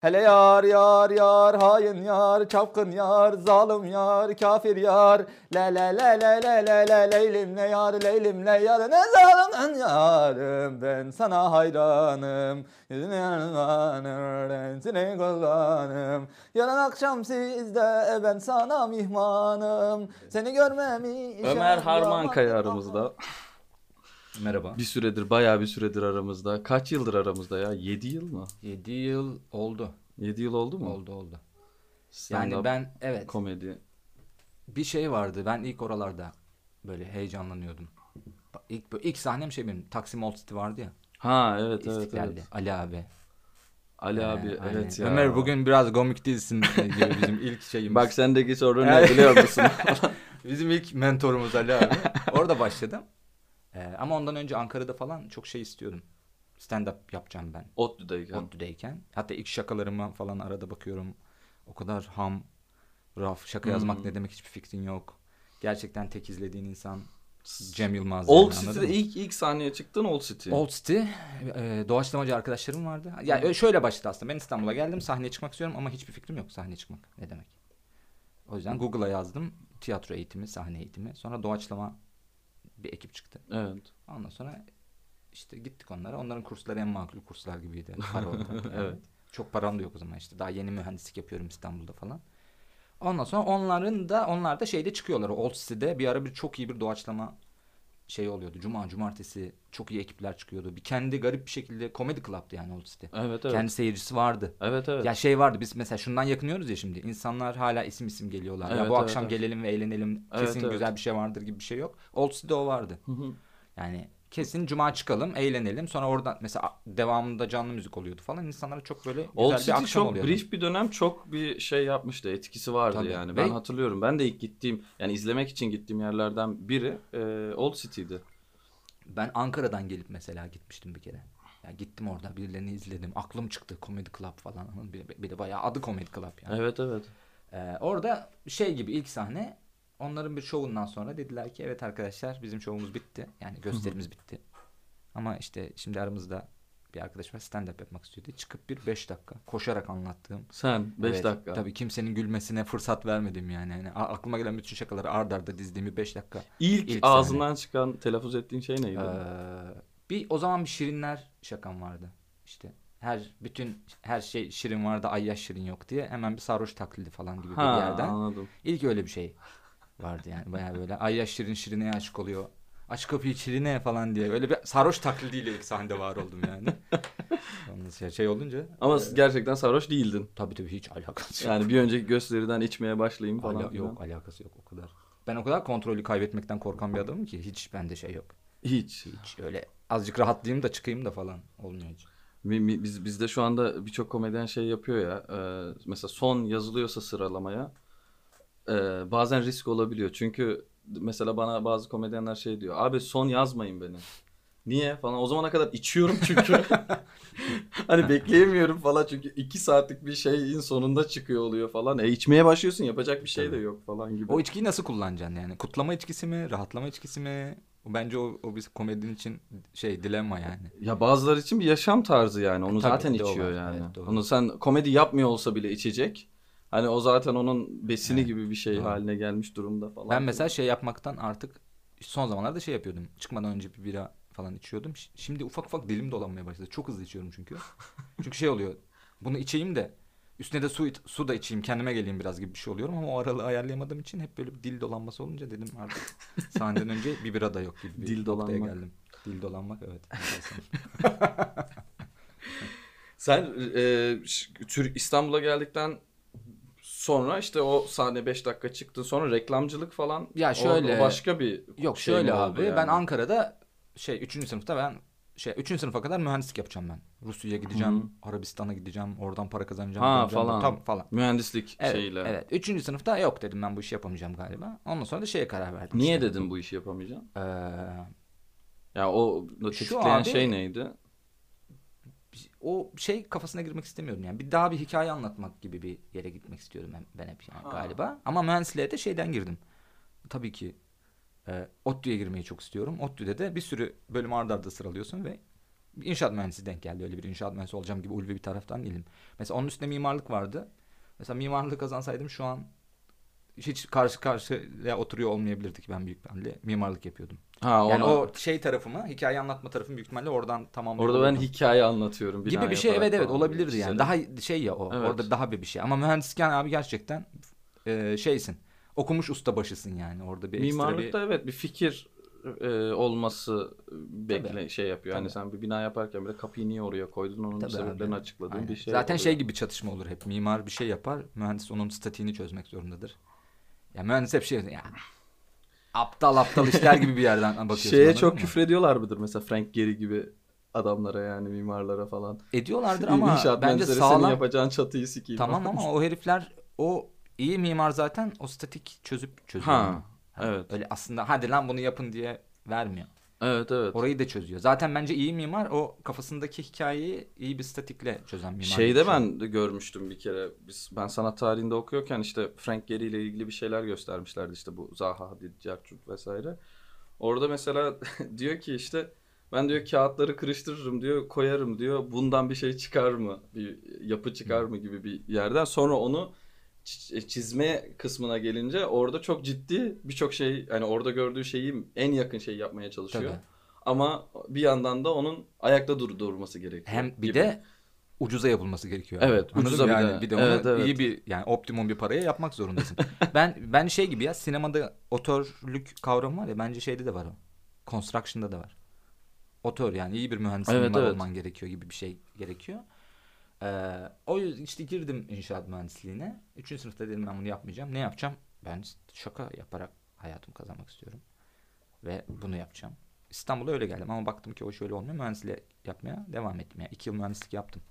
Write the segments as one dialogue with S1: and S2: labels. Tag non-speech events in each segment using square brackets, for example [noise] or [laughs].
S1: Hele yar yar yar hain yar çapkın yar zalim yar kafir yar. La la la la la la la leylimle yar leylimle yar. Ne zalimden yarım ben sana hayranım. Yüzüne yanım rentine kullanım yarın akşam sizde ben sana mihmanım. Seni görmemi
S2: Ömer Harmankaya aramızda [laughs]
S3: Merhaba.
S2: Bir süredir, bayağı bir süredir aramızda. Kaç yıldır aramızda ya? 7 yıl mı?
S3: 7 yıl oldu.
S2: 7 yıl oldu mu?
S3: Oldu oldu.
S2: Stand-up
S3: Yani ben evet
S2: komedi.
S3: bir şey vardı. Ben ilk oralarda böyle heyecanlanıyordum. İlk ilk sahnem şey benim Taksim Old City vardı ya.
S2: Ha evet evet evet.
S3: Ali abi.
S2: Ali
S3: Ee,
S2: abi
S3: aynen.
S2: evet ya.
S3: Ömer bugün biraz komik değilsin gibi bizim [laughs] ilk şeyimiz.
S2: Bak sendeki sorun ne biliyor musun? [laughs]
S3: Bizim ilk mentorumuz Ali abi. [laughs] Orada başladım. Ee, ama ondan önce Ankara'da falan çok şey istiyordum. Stand-up yapacağım ben.
S2: ODTÜ'deyken.
S3: ODTÜ'deyken. Hatta ilk şakalarıma falan arada bakıyorum. O kadar ham, raf, şaka yazmak
S2: Hmm.
S3: ne demek hiçbir fikrin yok. Gerçekten tek izlediğin insan Cem Yılmaz.
S2: Old
S3: yani,
S2: City'de ilk ilk sahneye çıktın Old City.
S3: Old City, e, doğaçlamacı arkadaşlarım vardı. Yani ö- şöyle başladı aslında. Ben İstanbul'a geldim, sahneye çıkmak istiyorum ama hiçbir fikrim yok sahneye çıkmak ne demek. O yüzden Google'a yazdım. Tiyatro eğitimi, sahne eğitimi. Sonra doğaçlama bir ekip çıktı.
S2: Evet.
S3: Ondan sonra işte gittik onlara. Onların kursları en makul kurslar gibiydi. Para orada. [laughs]
S2: Evet.
S3: Çok param da yok o zaman işte. Daha yeni mühendislik yapıyorum İstanbul'da falan. Ondan sonra onların da onlar da şeyde çıkıyorlar. Old City'de bir ara bir çok iyi bir doğaçlama şey oluyordu. Cuma, cumartesi çok iyi ekipler çıkıyordu. Bir kendi garip bir şekilde komedi club'tı yani Old City.
S2: Evet evet.
S3: Kendi seyircisi vardı.
S2: Evet evet.
S3: Ya şey vardı biz mesela şundan yakınıyoruz ya şimdi. İnsanlar hala isim isim geliyorlar. ya
S2: Evet,
S3: bu
S2: evet,
S3: akşam
S2: evet.
S3: gelelim ve eğlenelim.
S2: Evet,
S3: Kesin
S2: evet.
S3: güzel bir şey vardır gibi bir şey yok. Old City'de o vardı.
S2: Hı hı.
S3: Yani kesin cuma çıkalım, eğlenelim. Sonra oradan mesela devamında canlı müzik oluyordu falan. İnsanlara çok böyle güzel
S2: Old
S3: bir
S2: City
S3: akşam
S2: çok
S3: oluyordu.
S2: brief bir dönem çok bir şey yapmıştı. Etkisi vardı
S3: Tabii.
S2: yani.
S3: Ve-
S2: Ben hatırlıyorum. Ben de ilk gittiğim yani izlemek için gittiğim yerlerden biri e, Old City'di.
S3: Ben Ankara'dan gelip mesela gitmiştim bir kere. Ya gittim orada birilerini izledim. Aklım çıktı Comedy Club falan. [laughs] Bir, bir de bayağı adı Comedy Club yani.
S2: Evet evet.
S3: Ee, orada şey gibi ilk sahne onların bir şovundan sonra dediler ki evet arkadaşlar bizim şovumuz bitti. Yani gösterimiz bitti. Ama işte şimdi aramızda bir arkadaş var stand up yapmak istiyordu. Çıkıp bir 5 dakika koşarak anlattığım.
S2: Sen 5
S3: Evet,
S2: dakika.
S3: Tabii kimsenin gülmesine fırsat vermedim yani. yani a- aklıma gelen bütün şakaları ard arda dizdiğim bir 5 dakika.
S2: İlk,
S3: İlk
S2: ağzından çıkan telaffuz ettiğin şey neydi?
S3: Ee, bir o zaman bir şirinler şakam vardı. İşte her bütün her şey şirin vardı ayyaş şirin yok diye hemen bir sarhoş taklidi falan gibi
S2: ha
S3: bir yerden.
S2: anladım.
S3: İlk öyle bir şey vardı yani baya böyle ayyaş şirin şirine aşık oluyor. Aç kapıyı şirine falan diye öyle bir sarhoş taklidiyle ilk sahnede var oldum yani. [laughs] Ondan şey olunca
S2: Ama
S3: e,
S2: gerçekten sarhoş değildin.
S3: tabii tabii hiç alakası yok.
S2: Yani bir önceki gösteriden içmeye başlayayım falan.
S3: Ala- yok alakası yok o kadar. Ben o kadar kontrolü kaybetmekten korkan bir adamım ki hiç bende şey yok.
S2: Hiç.
S3: Hiç öyle azıcık rahatlayayım da çıkayım da falan olmuyor hiç.
S2: Biz bizde şu anda birçok komedyen şey yapıyor ya. e, mesela son yazılıyorsa sıralamaya e, bazen risk olabiliyor. Çünkü mesela bana bazı komedyenler şey diyor. Abi son yazmayın beni. Niye falan. O zamana kadar içiyorum çünkü. [laughs] hani bekleyemiyorum falan çünkü iki saatlik bir şeyin sonunda çıkıyor oluyor falan. E içmeye başlıyorsun yapacak bir şey de yok falan gibi.
S3: O içkiyi nasıl kullanacaksın yani? Kutlama içkisi mi? Rahatlama içkisi mi? Bence o, o bir komedinin için şey dilemma yani.
S2: Ya bazıları için bir yaşam tarzı yani. Onu
S3: tabii,
S2: zaten içiyor
S3: var.
S2: yani.
S3: Evet, doğru.
S2: Onu sen komedi yapmıyor olsa bile içecek. Hani o zaten onun besini
S3: Evet,
S2: gibi bir şey
S3: doğru.
S2: haline gelmiş durumda falan.
S3: Ben mesela şey yapmaktan artık son zamanlarda şey yapıyordum. Çıkmadan önce bir bira falan içiyordum. Şimdi ufak ufak dilim dolanmaya başladı. Çok hızlı içiyorum çünkü. [laughs] çünkü şey oluyor. Bunu içeyim de üstüne de su iç- su da içeyim kendime geleyim biraz gibi bir şey oluyorum ama o aralığı ayarlayamadığım için hep böyle bir dil dolanması olunca dedim artık [laughs] sahneden önce bir bira da yok gibi bir
S2: Dil dolanmak.
S3: geldim. Dil dolanmak evet. [laughs]
S2: Sen e, İstanbul'a geldikten sonra işte o sahne 5 dakika çıktın sonra reklamcılık falan.
S3: Ya
S2: o-
S3: şöyle-
S2: o başka bir
S3: Yok
S2: şey
S3: şöyle abi
S2: yani?
S3: ben Ankara'da şey 3. sınıfta ben şey 3. sınıfa kadar mühendislik yapacağım ben. Rusya'ya gideceğim,
S2: Hı.
S3: Arabistan'a gideceğim, oradan para kazanacağım.
S2: Ha,
S3: döneceğim,
S2: falan.
S3: Tam falan.
S2: mühendislik
S3: Evet,
S2: şeyle.
S3: evet. Üçüncü sınıfta yok dedim ben bu işi yapamayacağım galiba. Ondan sonra da şeye karar verdim.
S2: Niye
S3: işte.
S2: dedin bu işi yapamayacaksın?
S3: Ee,
S2: Ya o
S3: Şu
S2: tetikleyen
S3: abi-
S2: şey neydi?
S3: O şey kafasına girmek istemiyorum yani. Bir daha bir hikaye anlatmak gibi bir yere gitmek istiyorum ben, ben hep yani
S2: Ha.
S3: galiba. Ama mühendisliğe de şeyden girdim. Tabii ki e, ODTÜ'ye girmeyi çok istiyorum. ODTÜ'de de bir sürü bölüm arda arda sıralıyorsun ve inşaat mühendisi denk geldi. Öyle bir inşaat mühendisi olacağım gibi ulvi bir taraftan değilim. Mesela onun üstünde mimarlık vardı. Mesela mimarlığı kazansaydım şu an hiç karşı karşıya oturuyor olmayabilirdik ben büyük ihtimalle. Mimarlık yapıyordum.
S2: Ha,
S3: Yani
S2: ona-
S3: o şey tarafımı, hikaye anlatma tarafımı büyük ihtimalle oradan tamamlıyor.
S2: orada ben hikaye anlatıyorum.
S3: gibi bir şey evet evet olabilirdi yani.
S2: çizerek.
S3: Daha şey ya o.
S2: Evet.
S3: Orada daha bir bir şey. Ama mühendisken abi gerçekten e, şeysin. Okumuş ustabaşısın yani. Orada bir ekstra bir
S2: Mimarlıkta evet bir fikir e, olması bekle
S3: Tabii.
S2: şey yapıyor. Hani
S3: Tabii.
S2: sen bir bina yaparken bile kapıyı niye oraya koydun onun
S3: Tabii
S2: sebeplerini
S3: abi.
S2: açıkladığın
S3: Aynen.
S2: bir şey.
S3: Zaten
S2: oluyor.
S3: şey gibi çatışma olur hep. Mimar bir şey yapar, mühendis onun statiğini çözmek zorundadır. Ya mühendis hep şey ya aptal aptal işler gibi bir yerden [laughs] bakıyorsun.
S2: Şeye çok
S3: mı?
S2: küfrediyorlar mıdır mesela Frank Gehry gibi adamlara yani mimarlara falan.
S3: ediyorlardır ama
S2: İnşaat
S3: bence
S2: mühendisleri senin
S3: sağlam.
S2: yapacağın çatıyı sikeyim.
S3: Tamam ama o herifler o iyi mimar zaten o statik çözüp çözüyor.
S2: Ha,
S3: onu.
S2: evet.
S3: Öyle aslında hadi lan bunu yapın diye vermiyor.
S2: Evet evet.
S3: Orayı da çözüyor. Zaten bence iyi mimar o kafasındaki hikayeyi iyi bir statikle çözen mimar.
S2: Şeyde
S3: bir şey.
S2: ben de görmüştüm bir kere. Biz ben sanat tarihinde okuyorken işte Frank Gehry ile ilgili bir şeyler göstermişlerdi işte bu Zaha Hadid, Cercut vesaire. Orada mesela [laughs] diyor ki işte ben diyor kağıtları kırıştırırım diyor, koyarım diyor. Bundan bir şey çıkar mı? Bir yapı çıkar mı gibi bir yerden. Sonra onu çizme kısmına gelince orada çok ciddi birçok şey hani orada gördüğü şeyi en yakın şeyi yapmaya çalışıyor.
S3: Tabii.
S2: Ama bir yandan da onun ayakta dur durması gerekiyor.
S3: Hem bir
S2: gibi.
S3: de ucuza yapılması gerekiyor.
S2: Evet,
S3: Anladın
S2: ucuza
S3: mı?
S2: bir
S3: yani
S2: de.
S3: bir de onu
S2: Evet, evet.
S3: iyi bir yani optimum bir paraya yapmak zorundasın. [laughs] ben ben şey gibi ya sinemada otörlük kavramı var ya bence şeyde de var o. Construction'da da var. Otör yani iyi bir mühendis
S2: Evet, evet.
S3: olman gerekiyor gibi bir şey gerekiyor. Ee, o yüzden işte girdim inşaat mühendisliğine. Üçüncü sınıfta dedim ben bunu yapmayacağım. Ne yapacağım? Ben şaka yaparak hayatımı kazanmak istiyorum. Ve bunu yapacağım. İstanbul'a öyle geldim ama baktım ki o şöyle olmuyor. Mühendisliği yapmaya devam ettim. Yani iki yıl mühendislik yaptım.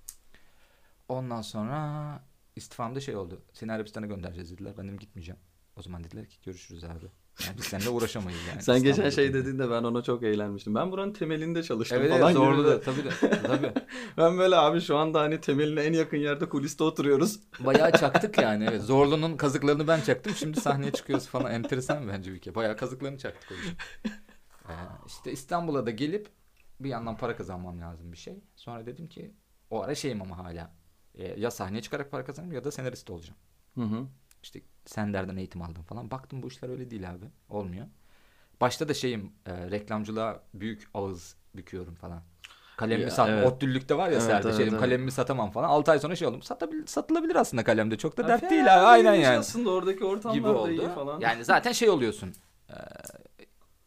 S3: Ondan sonra istifamda şey oldu. Seni Arabistan'a göndereceğiz dediler. Ben dedim gitmeyeceğim. O zaman dediler ki görüşürüz abi. Yani biz seninle uğraşamayız yani.
S2: Sen geçen şey dediğinde ben ona çok eğlenmiştim. Ben buranın temelinde çalıştım
S3: Evet
S2: falan
S3: evet
S2: de.
S3: da tabii de. Tabii. [laughs]
S2: Ben böyle abi şu anda hani temeline en yakın yerde kuliste oturuyoruz. [laughs]
S3: Bayağı çaktık yani evet. Zorlu'nun kazıklarını ben çaktım. Şimdi sahneye çıkıyoruz falan. Enteresan bence bir kere. Bayağı kazıklarını çaktık. [laughs] Ee, işte İstanbul'a da gelip bir yandan para kazanmam lazım bir şey. Sonra dedim ki o ara şeyim ama hala. Ee, ya sahneye çıkarak para kazanırım ya da senarist olacağım.
S2: Hı hı.
S3: İşte Sender'den eğitim aldım falan. Baktım bu işler öyle değil abi. Olmuyor. Başta da şeyim e, reklamcılığa büyük ağız büküyorum falan. Kalemimi sat.
S2: evet.
S3: Ottüllükte var ya
S2: Evet,
S3: Serde.
S2: evet,
S3: şeyim,
S2: evet.
S3: kalemimi satamam falan. 6 ay sonra şey oldum. Satabil, satılabilir aslında kalemde. Çok da dert değil abi. Aynen yani.
S2: Aslında oradaki ortamlar
S3: Gibi
S2: da
S3: oldu.
S2: iyi falan.
S3: Yani zaten şey oluyorsun. e,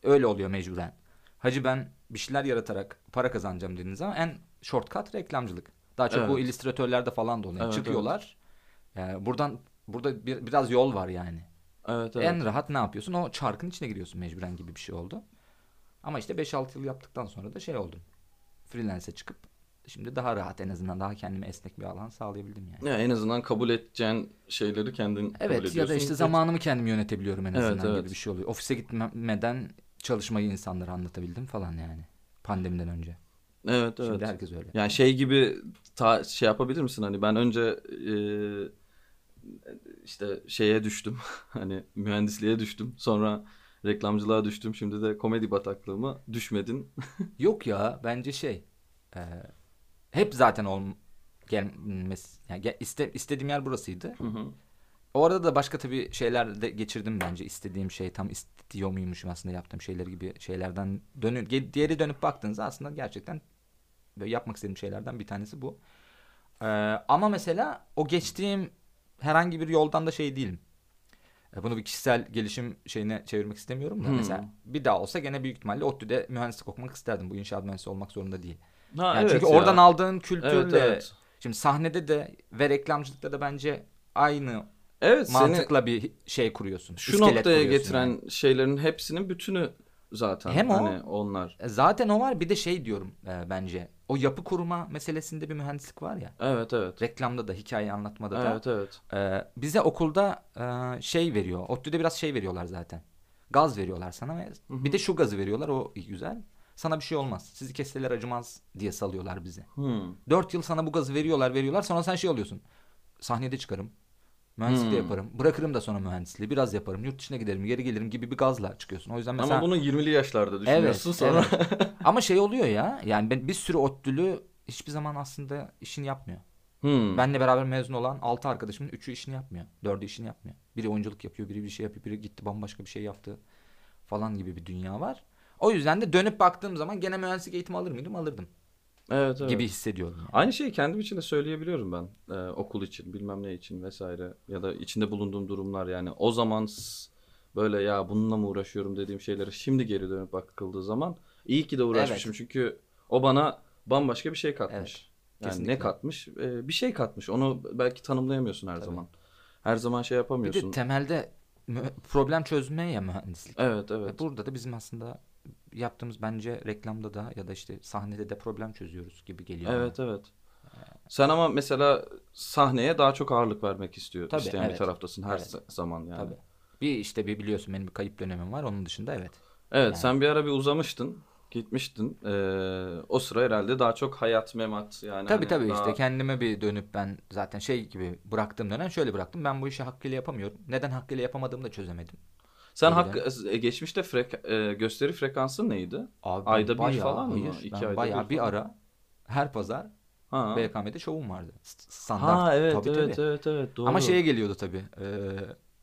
S3: öyle oluyor mecburen. Hacı ben bir şeyler yaratarak para kazanacağım dediğiniz zaman en shortcut reklamcılık. Daha çok bu
S2: Evet.
S3: illüstratörlerde falan da oluyor.
S2: Evet,
S3: Çıkıyorlar. Yani buradan burada bir, biraz yol var yani.
S2: evet, evet.
S3: En rahat ne yapıyorsun? O çarkın içine giriyorsun mecburen gibi bir şey oldu. Ama işte 5-6 yıl yaptıktan sonra da şey oldum. Freelance'e çıkıp şimdi daha rahat en azından daha kendime esnek bir alan sağlayabildim yani.
S2: Ya en azından kabul edeceğin şeyleri kendin kabul
S3: Evet
S2: ediyorsun.
S3: ya da işte zamanımı kendim yönetebiliyorum en
S2: Evet,
S3: azından
S2: evet.
S3: gibi bir şey oluyor. Ofise gitmeden çalışmayı insanlara anlatabildim falan yani. Pandemiden önce.
S2: Evet evet.
S3: Şimdi herkes öyle.
S2: Yani şey gibi ta, şey yapabilir misin hani ben önce e, işte şeye düştüm [laughs] hani mühendisliğe düştüm sonra reklamcılığa düştüm şimdi de komedi bataklığıma düşmedin. [laughs]
S3: Yok ya bence şey e, hep zaten ol gelmesi yani gel- iste, istediğim yer burasıydı.
S2: Hı hı.
S3: O arada da başka tabii şeyler de geçirdim bence. İstediğim şey tam istiyor muymuşum aslında yaptığım şeyler gibi şeylerden dönün diğeri dönüp baktığınızda aslında gerçekten yapmak istediğim şeylerden bir tanesi bu. Ee, ama mesela o geçtiğim herhangi bir yoldan da şey değilim. Ee, Bunu bir kişisel gelişim şeyine çevirmek istemiyorum da
S2: Hmm.
S3: mesela bir daha olsa gene büyük ihtimalle ODTÜ'de mühendislik okumak isterdim. Bu inşaat mühendisi olmak zorunda değil.
S2: Ha,
S3: Yani
S2: evet
S3: çünkü
S2: ya.
S3: oradan aldığın kültürle
S2: Evet evet.
S3: şimdi sahnede de ve reklamcılıkta da bence aynı
S2: Evet seni
S3: mantıkla bir şey kuruyorsun.
S2: şu noktaya
S3: kuruyorsun
S2: getiren
S3: yani.
S2: şeylerin hepsinin bütünü zaten
S3: Hem o-
S2: hani onlar.
S3: E, Zaten o var bir de şey diyorum e, bence. O yapı kurma meselesinde bir mühendislik var ya.
S2: Evet evet.
S3: Reklamda da hikaye anlatmada da.
S2: Evet evet.
S3: E, bize okulda e, şey veriyor. ODTÜ'de biraz şey veriyorlar zaten. Gaz veriyorlar sana ve bir de şu gazı veriyorlar o güzel. Sana bir şey olmaz. Sizi kesseler acımaz diye salıyorlar bizi.
S2: Hmm.
S3: Dört yıl sana bu gazı veriyorlar veriyorlar sonra sen şey oluyorsun. Sahnede çıkarım. Mühendislik de
S2: Hmm.
S3: yaparım. Bırakırım da sonra mühendisliği. Biraz yaparım. Yurt dışına giderim, geri gelirim gibi bir gazla çıkıyorsun. O yüzden mesela
S2: Ama bunu 20'li yaşlarda düşünüyorsun sonra.
S3: evet. [laughs] Ama şey oluyor ya. Yani ben bir sürü ODTÜ'lü hiçbir zaman aslında işini yapmıyor.
S2: Hmm.
S3: Benle beraber mezun olan 6 arkadaşımın 3'ü işini yapmıyor. 4'ü işini yapmıyor. Biri oyunculuk yapıyor, biri bir şey yapıyor, biri gitti bambaşka bir şey yaptı falan gibi bir dünya var. O yüzden de dönüp baktığım zaman gene mühendislik eğitimi alır mıydım? Alırdım
S2: Evet, evet.
S3: gibi hissediyorum.
S2: Aynı şeyi kendim için de söyleyebiliyorum ben. Ee, okul için, bilmem ne için vesaire ya da içinde bulunduğum durumlar yani. O zaman böyle ya bununla mı uğraşıyorum dediğim şeylere şimdi geri dönüp bakıldığı zaman iyi ki de uğraşmışım çünkü o bana bambaşka bir şey katmış.
S3: Evet,
S2: yani
S3: kesinlikle.
S2: ne katmış? Ee, bir şey katmış. Onu belki tanımlayamıyorsun her
S3: Tabii.
S2: zaman. Her zaman şey
S3: Bir
S2: yapamıyorsun.
S3: de temelde problem çözme ya mühendislik.
S2: evet,
S3: Ve
S2: evet.
S3: Burada da bizim aslında yaptığımız bence reklamda da ya da işte sahnede de problem çözüyoruz gibi geliyor.
S2: Evet, evet. Sen ama mesela sahneye daha çok ağırlık vermek istiyor,
S3: Tabii,
S2: isteyen bir
S3: evet.
S2: taraftasın her
S3: Evet.
S2: za- zaman yani.
S3: Tabii. Bir işte bir biliyorsun benim bir kayıp dönemim var. Onun dışında evet.
S2: Evet
S3: Yani.
S2: sen bir ara bir uzamıştın. Gitmiştin. Ee, o sıra herhalde daha çok hayat memat yani.
S3: Tabii
S2: hani
S3: tabii
S2: daha-
S3: işte kendime bir dönüp ben zaten şey gibi bıraktığım dönem şöyle bıraktım. Ben bu işi hakkıyla yapamıyorum. Neden hakkıyla yapamadığımı da çözemedim.
S2: Sen
S3: Öyle.
S2: hakkı, e, geçmişte frek- e, gösteri frekansın neydi?
S3: Abi
S2: Ayda bir
S3: bayağı,
S2: falan mı?
S3: hayır,
S2: İki
S3: ben
S2: ayda
S3: bayağı
S2: bir
S3: bir,
S2: falan.
S3: ara her pazar
S2: Ha.
S3: BKM'de şovum vardı. Standart.
S2: Ha evet
S3: Tabii,
S2: evet
S3: tabii.
S2: evet evet doğru.
S3: Ama şeye geliyordu tabii. Ee,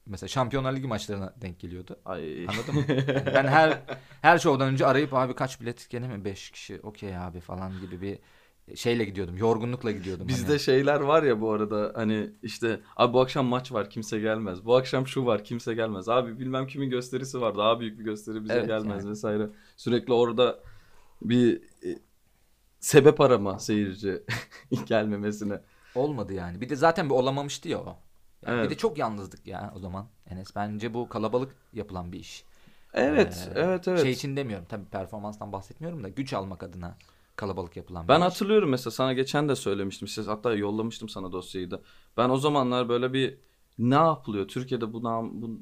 S3: mesela Şampiyonlar Ligi maçlarına denk geliyordu.
S2: Ay.
S3: Anladın mı? [laughs] Yani ben her her şovdan önce arayıp abi kaç bilet gene mi 5 kişi okey abi falan gibi bir şeyle gidiyordum. Yorgunlukla gidiyordum.
S2: Bizde
S3: hani.
S2: şeyler var ya bu arada hani işte abi bu akşam maç var kimse gelmez. Bu akşam şu var kimse gelmez. Abi bilmem kimin gösterisi var daha büyük bir gösteri bize
S3: Evet,
S2: gelmez
S3: yani.
S2: vesaire. Sürekli orada bir e, sebep arama seyirci [laughs] gelmemesine.
S3: olmadı yani. Bir de zaten bir olamamıştı ya o. Yani
S2: Evet.
S3: Bir de çok yalnızdık ya o zaman. Enes bence bu kalabalık yapılan bir iş.
S2: Evet,
S3: Ee,
S2: evet, evet.
S3: Şey için demiyorum. Tabii performanstan bahsetmiyorum da güç almak adına kalabalık yapılan
S2: Ben
S3: bir iş.
S2: hatırlıyorum mesela sana geçen de söylemiştim. Siz hatta yollamıştım sana dosyayı da. Ben o zamanlar böyle bir ne yapılıyor? Türkiye'de bu nam- bu,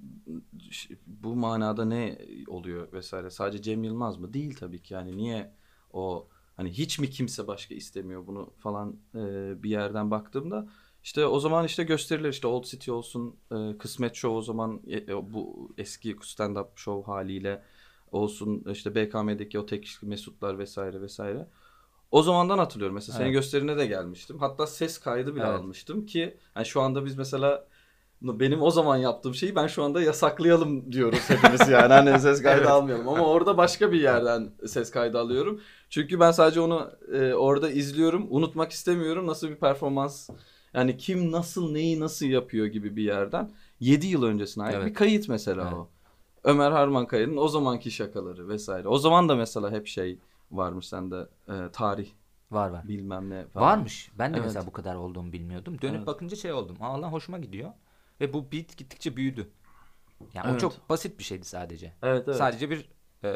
S2: bu manada ne oluyor vesaire? Sadece Cem Yılmaz mı? Değil tabii ki. Yani niye o hani hiç mi kimse başka istemiyor bunu falan e, bir yerden baktığımda işte o zaman işte gösteriler işte Old City olsun e, Kısmet Show o zaman e, e, bu eski stand-up show haliyle olsun işte BKM'deki o tek Mesutlar vesaire vesaire. O zamandan hatırlıyorum. Mesela senin
S3: Evet.
S2: gösterine de gelmiştim. Hatta ses kaydı bile
S3: Evet.
S2: almıştım ki yani şu anda biz mesela benim o zaman yaptığım şeyi ben şu anda yasaklayalım diyoruz hepimiz [laughs] yani. Hani ses kaydı
S3: Evet.
S2: almayalım ama orada başka bir yerden ses kaydı alıyorum. Çünkü ben sadece onu e, orada izliyorum. Unutmak istemiyorum nasıl bir performans yani kim nasıl neyi nasıl yapıyor gibi bir yerden 7 yıl öncesine ait
S3: Evet.
S2: bir kayıt mesela
S3: Evet.
S2: o. Ömer Harmankaya'nın o zamanki şakaları vesaire. O zaman da mesela hep şey varmış sende e, tarih
S3: Var var.
S2: bilmem ne falan.
S3: Varmış. Ben de
S2: Evet.
S3: mesela bu kadar olduğumu bilmiyordum. Dönüp
S2: Evet.
S3: bakınca şey oldum. Aa lan hoşuma gidiyor. Ve bu beat gittikçe büyüdü. Yani o
S2: Evet.
S3: çok basit bir şeydi sadece.
S2: Evet evet.
S3: Sadece bir e,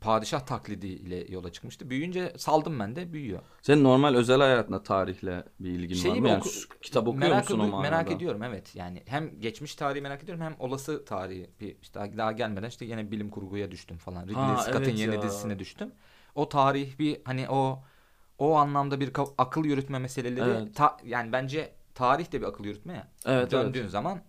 S3: padişah taklidiyle yola çıkmıştı. Büyüyünce saldım ben de büyüyor.
S2: Senin normal özel hayatında tarihle bir ilgin var
S3: Şeyi
S2: mı?
S3: bir
S2: Yani
S3: oku-
S2: kitap okuyor
S3: merak
S2: musun o manada?
S3: Merak ediyorum evet. Yani hem geçmiş tarihi merak ediyorum hem olası tarihi. Bir, işte daha, daha gelmeden işte yine bilim kurguya düştüm falan. Ridley
S2: Ha,
S3: Scott'ın
S2: evet
S3: yeni
S2: ya.
S3: dizisine düştüm. O tarih bir hani o o anlamda bir akıl yürütme meseleleri
S2: Evet.
S3: ta- yani bence tarih de bir akıl yürütme ya.
S2: Evet,
S3: Döndüğün
S2: evet.
S3: zaman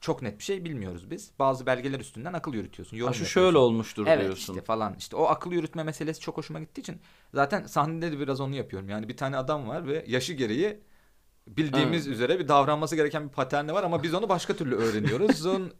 S3: çok net bir şey bilmiyoruz biz. Bazı belgeler üstünden akıl yürütüyorsun.
S2: Ha,
S3: Yorum
S2: şu
S3: yapıyorsun.
S2: şöyle olmuştur
S3: Evet
S2: diyorsun.
S3: işte falan işte o akıl yürütme meselesi çok hoşuma gittiği için zaten sahnede de biraz onu yapıyorum. Yani bir tane adam var ve yaşı gereği bildiğimiz üzere bir davranması gereken bir paterni var ama biz onu başka türlü öğreniyoruz. [laughs] Onun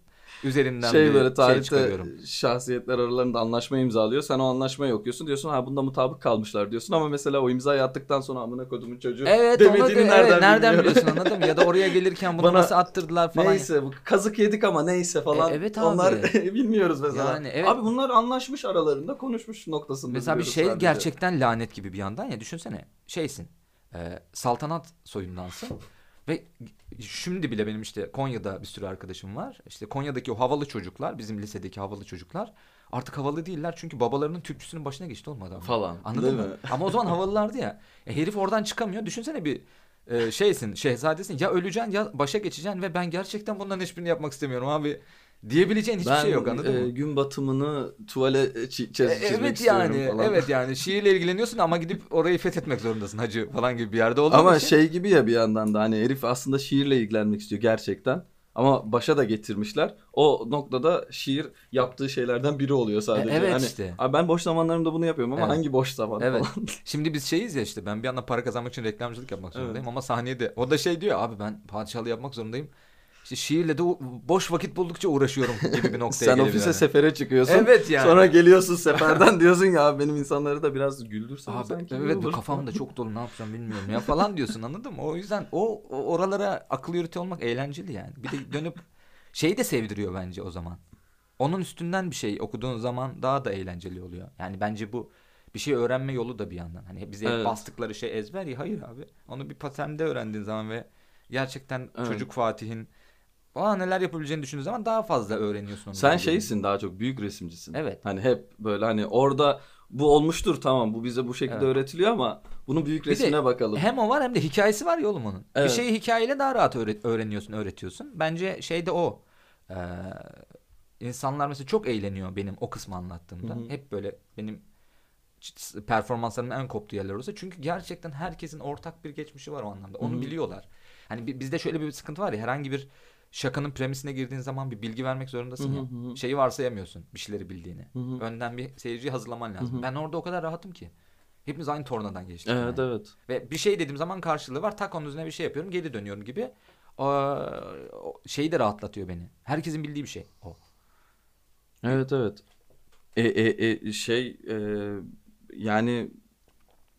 S3: üzerinden
S2: şey böyle
S3: şey
S2: tarihte
S3: çıkarıyorum.
S2: şahsiyetler aralarında anlaşma imzalıyor. Sen o anlaşmayı okuyorsun. Diyorsun ha bunda mutabık kalmışlar diyorsun ama mesela o imzayı attıktan sonra amına kodumun çocuğu
S3: Evet
S2: demediğini
S3: evet,
S2: nereden,
S3: nereden,
S2: bilmiyorum?
S3: biliyorsun anladın mı? Ya da oraya [laughs] gelirken bunu
S2: Bana-
S3: nasıl attırdılar falan.
S2: Neyse bu kazık yedik ama neyse falan.
S3: E, evet abi.
S2: Onlar [laughs] bilmiyoruz mesela.
S3: Yani evet.
S2: Abi bunlar anlaşmış aralarında konuşmuş noktasında.
S3: Mesela bir şey
S2: sadece.
S3: gerçekten lanet gibi bir yandan ya düşünsene şeysin e, saltanat soyundansın ve şimdi bile benim işte Konya'da bir sürü arkadaşım var. İşte Konya'daki o havalı çocuklar bizim lisedeki havalı çocuklar artık havalı değiller çünkü babalarının türküsünün başına geçti olmadı adam.
S2: Falan,
S3: Anladın mı?
S2: mi?
S3: Ama o zaman havalılardı ya. E, herif oradan çıkamıyor. Düşünsene bir e, şeysin şehzadesin ya öleceksin ya başa geçeceksin ve ben gerçekten bunların hiçbirini yapmak istemiyorum abi Diyebileceğin hiçbir
S2: ben
S3: şey yok anladın
S2: e,
S3: mı?
S2: gün batımını tuvale çi- çiz-
S3: E,
S2: çizmek
S3: evet
S2: istiyorum
S3: yani
S2: falan.
S3: evet [laughs] yani şiirle ilgileniyorsun ama gidip orayı fethetmek zorundasın hacı falan gibi bir yerde olduğun
S2: Ama
S3: için.
S2: şey gibi ya bir yandan da hani herif aslında şiirle ilgilenmek istiyor gerçekten. Ama başa da getirmişler. O noktada şiir yaptığı şeylerden biri oluyor sadece.
S3: E, evet
S2: hani,
S3: işte.
S2: "Abi ben boş zamanlarımda bunu yapıyorum ama
S3: Evet.
S2: hangi boş zaman
S3: Evet.
S2: falan. [laughs]
S3: Şimdi biz şeyiz ya işte ben bir yandan para kazanmak için reklamcılık yapmak
S2: Evet.
S3: zorundayım ama sahneye de o da şey diyor abi ben padişahlığı yapmak zorundayım. İşte şiirle de boş vakit buldukça uğraşıyorum gibi bir [laughs] noktaya
S2: Sen ofise
S3: yani.
S2: sefere çıkıyorsun.
S3: Evet yani.
S2: Sonra geliyorsun seferden [laughs] diyorsun ya "Abi benim insanları da biraz güldürsen
S3: Abi,
S2: sanki
S3: evet bu
S2: olur."
S3: kafam da çok dolu ne yapacağım bilmiyorum ya [laughs] falan diyorsun anladın mı? O yüzden o, o oralara akıl yürütü olmak eğlenceli yani. Bir de dönüp şeyi de sevdiriyor bence o zaman. Onun üstünden bir şey okuduğun zaman daha da eğlenceli oluyor. Yani bence bu bir şey öğrenme yolu da bir yandan. Hani bize
S2: Evet.
S3: bastıkları şey ezber ya hayır abi. Onu bir patende öğrendiğin zaman ve gerçekten
S2: Evet.
S3: çocuk Fatih'in Aa, neler yapabileceğini düşündüğün zaman daha fazla öğreniyorsun.
S2: Sen
S3: ilgili.
S2: şeysin daha çok büyük resimcisin.
S3: Evet.
S2: Hani hep böyle hani orada bu olmuştur tamam bu bize bu şekilde
S3: Evet.
S2: öğretiliyor ama bunun büyük
S3: Bir de
S2: resmine bakalım.
S3: Hem o var hem de hikayesi var ya oğlum onun. Bir
S2: Evet.
S3: şeyi hikayeyle daha rahat öğre- öğreniyorsun, öğretiyorsun. Bence şey de o. Ee, insanlar mesela çok eğleniyor benim o kısmı anlattığımda.
S2: Hı hı.
S3: Hep böyle benim performanslarımın en koptuğu yerler olsa. Çünkü gerçekten herkesin ortak bir geçmişi var o anlamda. Onu
S2: Hı hı.
S3: biliyorlar. Hani bi- bizde şöyle bir sıkıntı var ya herhangi bir şakanın premisine girdiğin zaman bir bilgi vermek zorundasın ya.
S2: hı hı.
S3: Şeyi varsayamıyorsun bir şeyleri bildiğini.
S2: Hı hı.
S3: Önden bir seyirciyi hazırlaman lazım.
S2: Hı hı.
S3: Ben orada o kadar rahatım ki. Hepimiz aynı tornadan geçtik.
S2: Evet
S3: yani.
S2: evet.
S3: Ve bir şey dediğim zaman karşılığı var. Tak onun üzerine bir şey yapıyorum. Geri dönüyorum gibi. O, o şeyi de rahatlatıyor beni. Herkesin bildiği bir şey. O.
S2: Evet evet. E, e, e, şey e, yani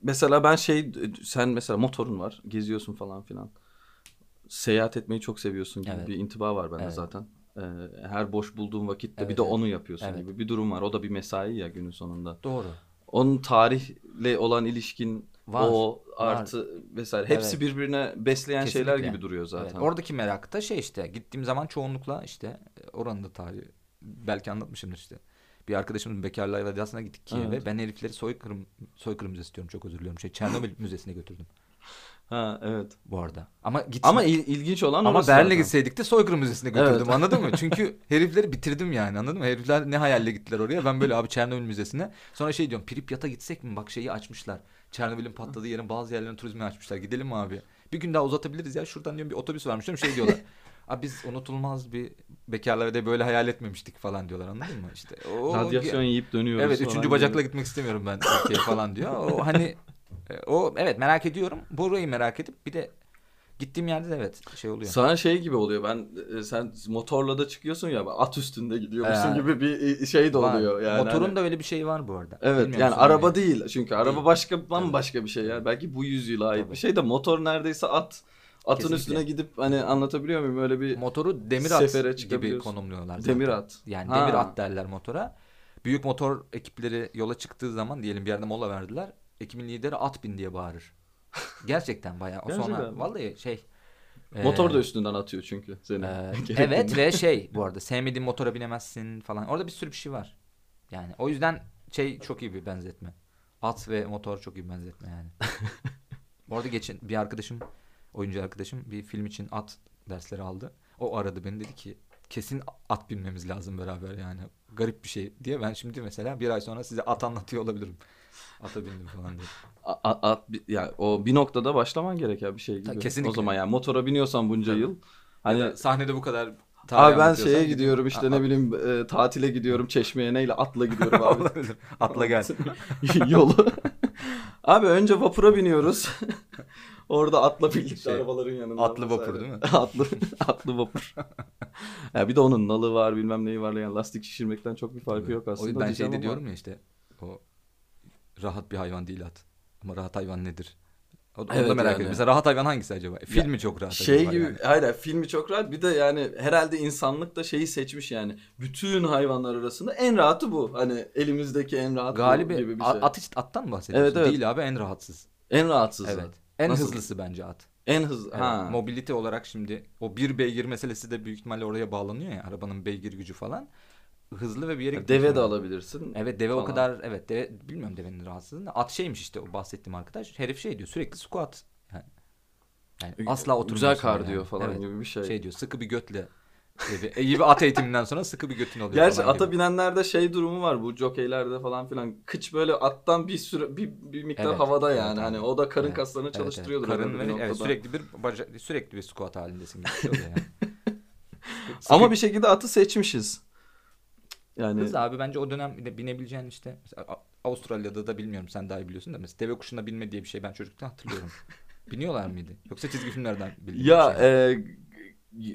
S2: mesela ben şey sen mesela motorun var geziyorsun falan filan. Seyahat etmeyi çok seviyorsun gibi
S3: Evet.
S2: bir intiba var bende
S3: Evet.
S2: zaten. E, her boş bulduğun vakitte
S3: Evet,
S2: bir de
S3: evet.
S2: onu yapıyorsun
S3: Evet.
S2: gibi bir durum var. O da bir mesai ya günün sonunda.
S3: Doğru.
S2: Onun tarihle olan ilişkin
S3: Var,
S2: o
S3: var.
S2: artı vesaire hepsi
S3: Evet.
S2: birbirine besleyen şeyler
S3: Kesinlikle.
S2: gibi duruyor zaten.
S3: Evet, oradaki merak da şey işte. Gittiğim zaman çoğunlukla işte oranın da tarihi. Belki anlatmışımdır işte. Bir arkadaşımın bekarlığa vedasına gittik Kiev'e.
S2: Evet.
S3: Ben herifleri soykırım, soykırım müzesi diyorum çok özür diliyorum. Şey, Çernobil [laughs] müzesine götürdüm
S2: Ha evet.
S3: bu arada. Ama git
S2: Ama il- ilginç olan
S3: Ama
S2: orası
S3: Berlin'e
S2: zaten.
S3: gitseydik de soykırım müzesine götürdüm
S2: Evet.
S3: anladın mı? [laughs] Çünkü herifleri bitirdim yani anladın mı? Herifler ne hayalle gittiler oraya. Ben böyle abi Çernobil müzesine. Sonra şey diyorum Pripyat'a gitsek mi? Bak şeyi açmışlar. Çernobil'in patladığı yerin bazı yerlerini turizme açmışlar. Gidelim mi abi? Bir gün daha uzatabiliriz ya. Şuradan diyorum bir otobüs varmış diyorum şey diyorlar. [laughs] Abi biz unutulmaz bir bekarlar de böyle hayal etmemiştik falan diyorlar anladın mı? İşte o
S2: Radyasyon yiyip dönüyoruz
S3: Evet üçüncü
S2: gibi.
S3: bacakla gitmek istemiyorum ben Türkiye'ye falan diyor. [laughs] O hani o evet merak ediyorum. Burayı merak edip bir de gittiğim yerde de evet şey oluyor.
S2: Sana şey gibi oluyor. Ben e, sen motorla da çıkıyorsun ya at üstünde gidiyormuşsun
S3: Ee,
S2: gibi bir şey de
S3: Var.
S2: oluyor yani.
S3: Motorun
S2: hani-
S3: da öyle bir şey var bu arada.
S2: Evet
S3: Bilmiyorum
S2: yani araba
S3: ne?
S2: değil çünkü araba
S3: Değil.
S2: başka bambaşka bir şey yani belki bu yüzyıla ait
S3: Tabii.
S2: bir şey de motor neredeyse at atın
S3: Kesinlikle.
S2: üstüne gidip hani anlatabiliyor muyum öyle bir
S3: Motoru demir at gibi konumluyorlar. zaten.
S2: demir at.
S3: Yani
S2: Ha.
S3: demir at derler motora. Büyük motor ekipleri yola çıktığı zaman diyelim bir yerde mola verdiler. Ekibin lideri at bin diye bağırır. Gerçekten bayağı. O
S2: Gerçekten
S3: sonra
S2: mi?
S3: vallahi şey.
S2: Motor
S3: e,
S2: da üstünden atıyor çünkü seni.
S3: e, [laughs] evet ve [laughs] şey bu arada sevmediğin motora binemezsin falan. Orada bir sürü bir şey var. Yani o yüzden şey çok iyi bir benzetme. At ve motor çok iyi bir benzetme yani. [laughs] bu arada geçen bir arkadaşım oyuncu arkadaşım bir film için at dersleri aldı. O aradı beni dedi ki kesin at binmemiz lazım beraber yani. Garip bir şey diye ben şimdi mesela bir ay sonra size at anlatıyor olabilirim. [laughs] Ata bindim falan diye.
S2: At bi- yani o bir noktada başlaman gereken bir şey
S3: Ta-
S2: gibi.
S3: kesinlikle.
S2: O zaman yani motora biniyorsan bunca
S3: Tabii.
S2: yıl hani
S3: Hani sahnede bu kadar
S2: Abi ben şeye gidiyorum işte
S3: A-
S2: ne bileyim e, tatile gidiyorum Çeşme'ye neyle atla gidiyorum abi. [laughs]
S3: Olabilir. Atla gel. [laughs]
S2: Yolu. Abi önce vapura biniyoruz. Orada atla birlikte
S3: Şey,
S2: arabaların yanında.
S3: atlı
S2: vesaire.
S3: vapur değil mi?
S2: atlı, atlı vapur. ya bir de onun nalı var bilmem neyi var yani lastik şişirmekten çok bir farkı yok
S3: O
S2: aslında.
S3: yüzden ben şeyde
S2: ama-
S3: diyorum ya işte o rahat bir hayvan değil at. Ama rahat hayvan nedir? O onu
S2: Evet
S3: da merak
S2: yani.
S3: ediyorum. Mesela rahat hayvan hangisi acaba? Filmi çok rahat
S2: Şey gibi
S3: yani.
S2: hayır filmi çok rahat bir de yani herhalde insanlık da şeyi seçmiş yani bütün hayvanlar arasında en rahatı bu hani elimizdeki en rahat
S3: Galibi
S2: gibi bir şey.
S3: at, hiç- attan mı bahsediyorsun?
S2: Evet, evet.
S3: Değil abi en rahatsız.
S2: en rahatsızı.
S3: Evet. En
S2: Nasıl?
S3: hızlısı bence at.
S2: En hızlı.
S3: Evet.
S2: Ha.
S3: Mobilite olarak şimdi o bir beygir meselesi de büyük ihtimalle oraya bağlanıyor ya. Arabanın beygir gücü falan. Hızlı ve bir yere gitmek
S2: Deve de alabilirsin.
S3: Evet deve o
S2: falan.
S3: kadar evet deve bilmiyorum devenin rahatsızlığını. At şeymiş işte o bahsettiğim arkadaş. Herif şey diyor sürekli squat. Yani, yani asla oturmuyorsun.
S2: Güzel kardiyo
S3: yani.
S2: falan
S3: Evet.
S2: gibi bir şey.
S3: Şey diyor sıkı bir götle gibi. E, gibi at eğitiminden sonra sıkı bir götün oluyor.
S2: Gerçi ata
S3: gibi.
S2: binenlerde şey durumu var bu jokeylerde falan filan. Kıç böyle attan bir süre bir, bir miktar
S3: Evet,
S2: havada yani.
S3: evet.
S2: hani o da karın
S3: Evet,
S2: kaslarını
S3: Evet, evet.
S2: çalıştırıyordur.
S3: Karın ve
S2: bir
S3: evet, sürekli bir baca, sürekli bir squat halindesin bir şey yani. [laughs]
S2: Ama bir şekilde atı seçmişiz. Yani
S3: Hız abi bence o dönem bine- binebileceğin işte Avustralya'da da bilmiyorum sen daha iyi biliyorsun da mesela deve kuşuna binme diye bir şey ben çocukluktan hatırlıyorum. [laughs] Biniyorlar mıydı? Yoksa çizgi filmlerden bildiğin
S2: ya
S3: şey.
S2: e,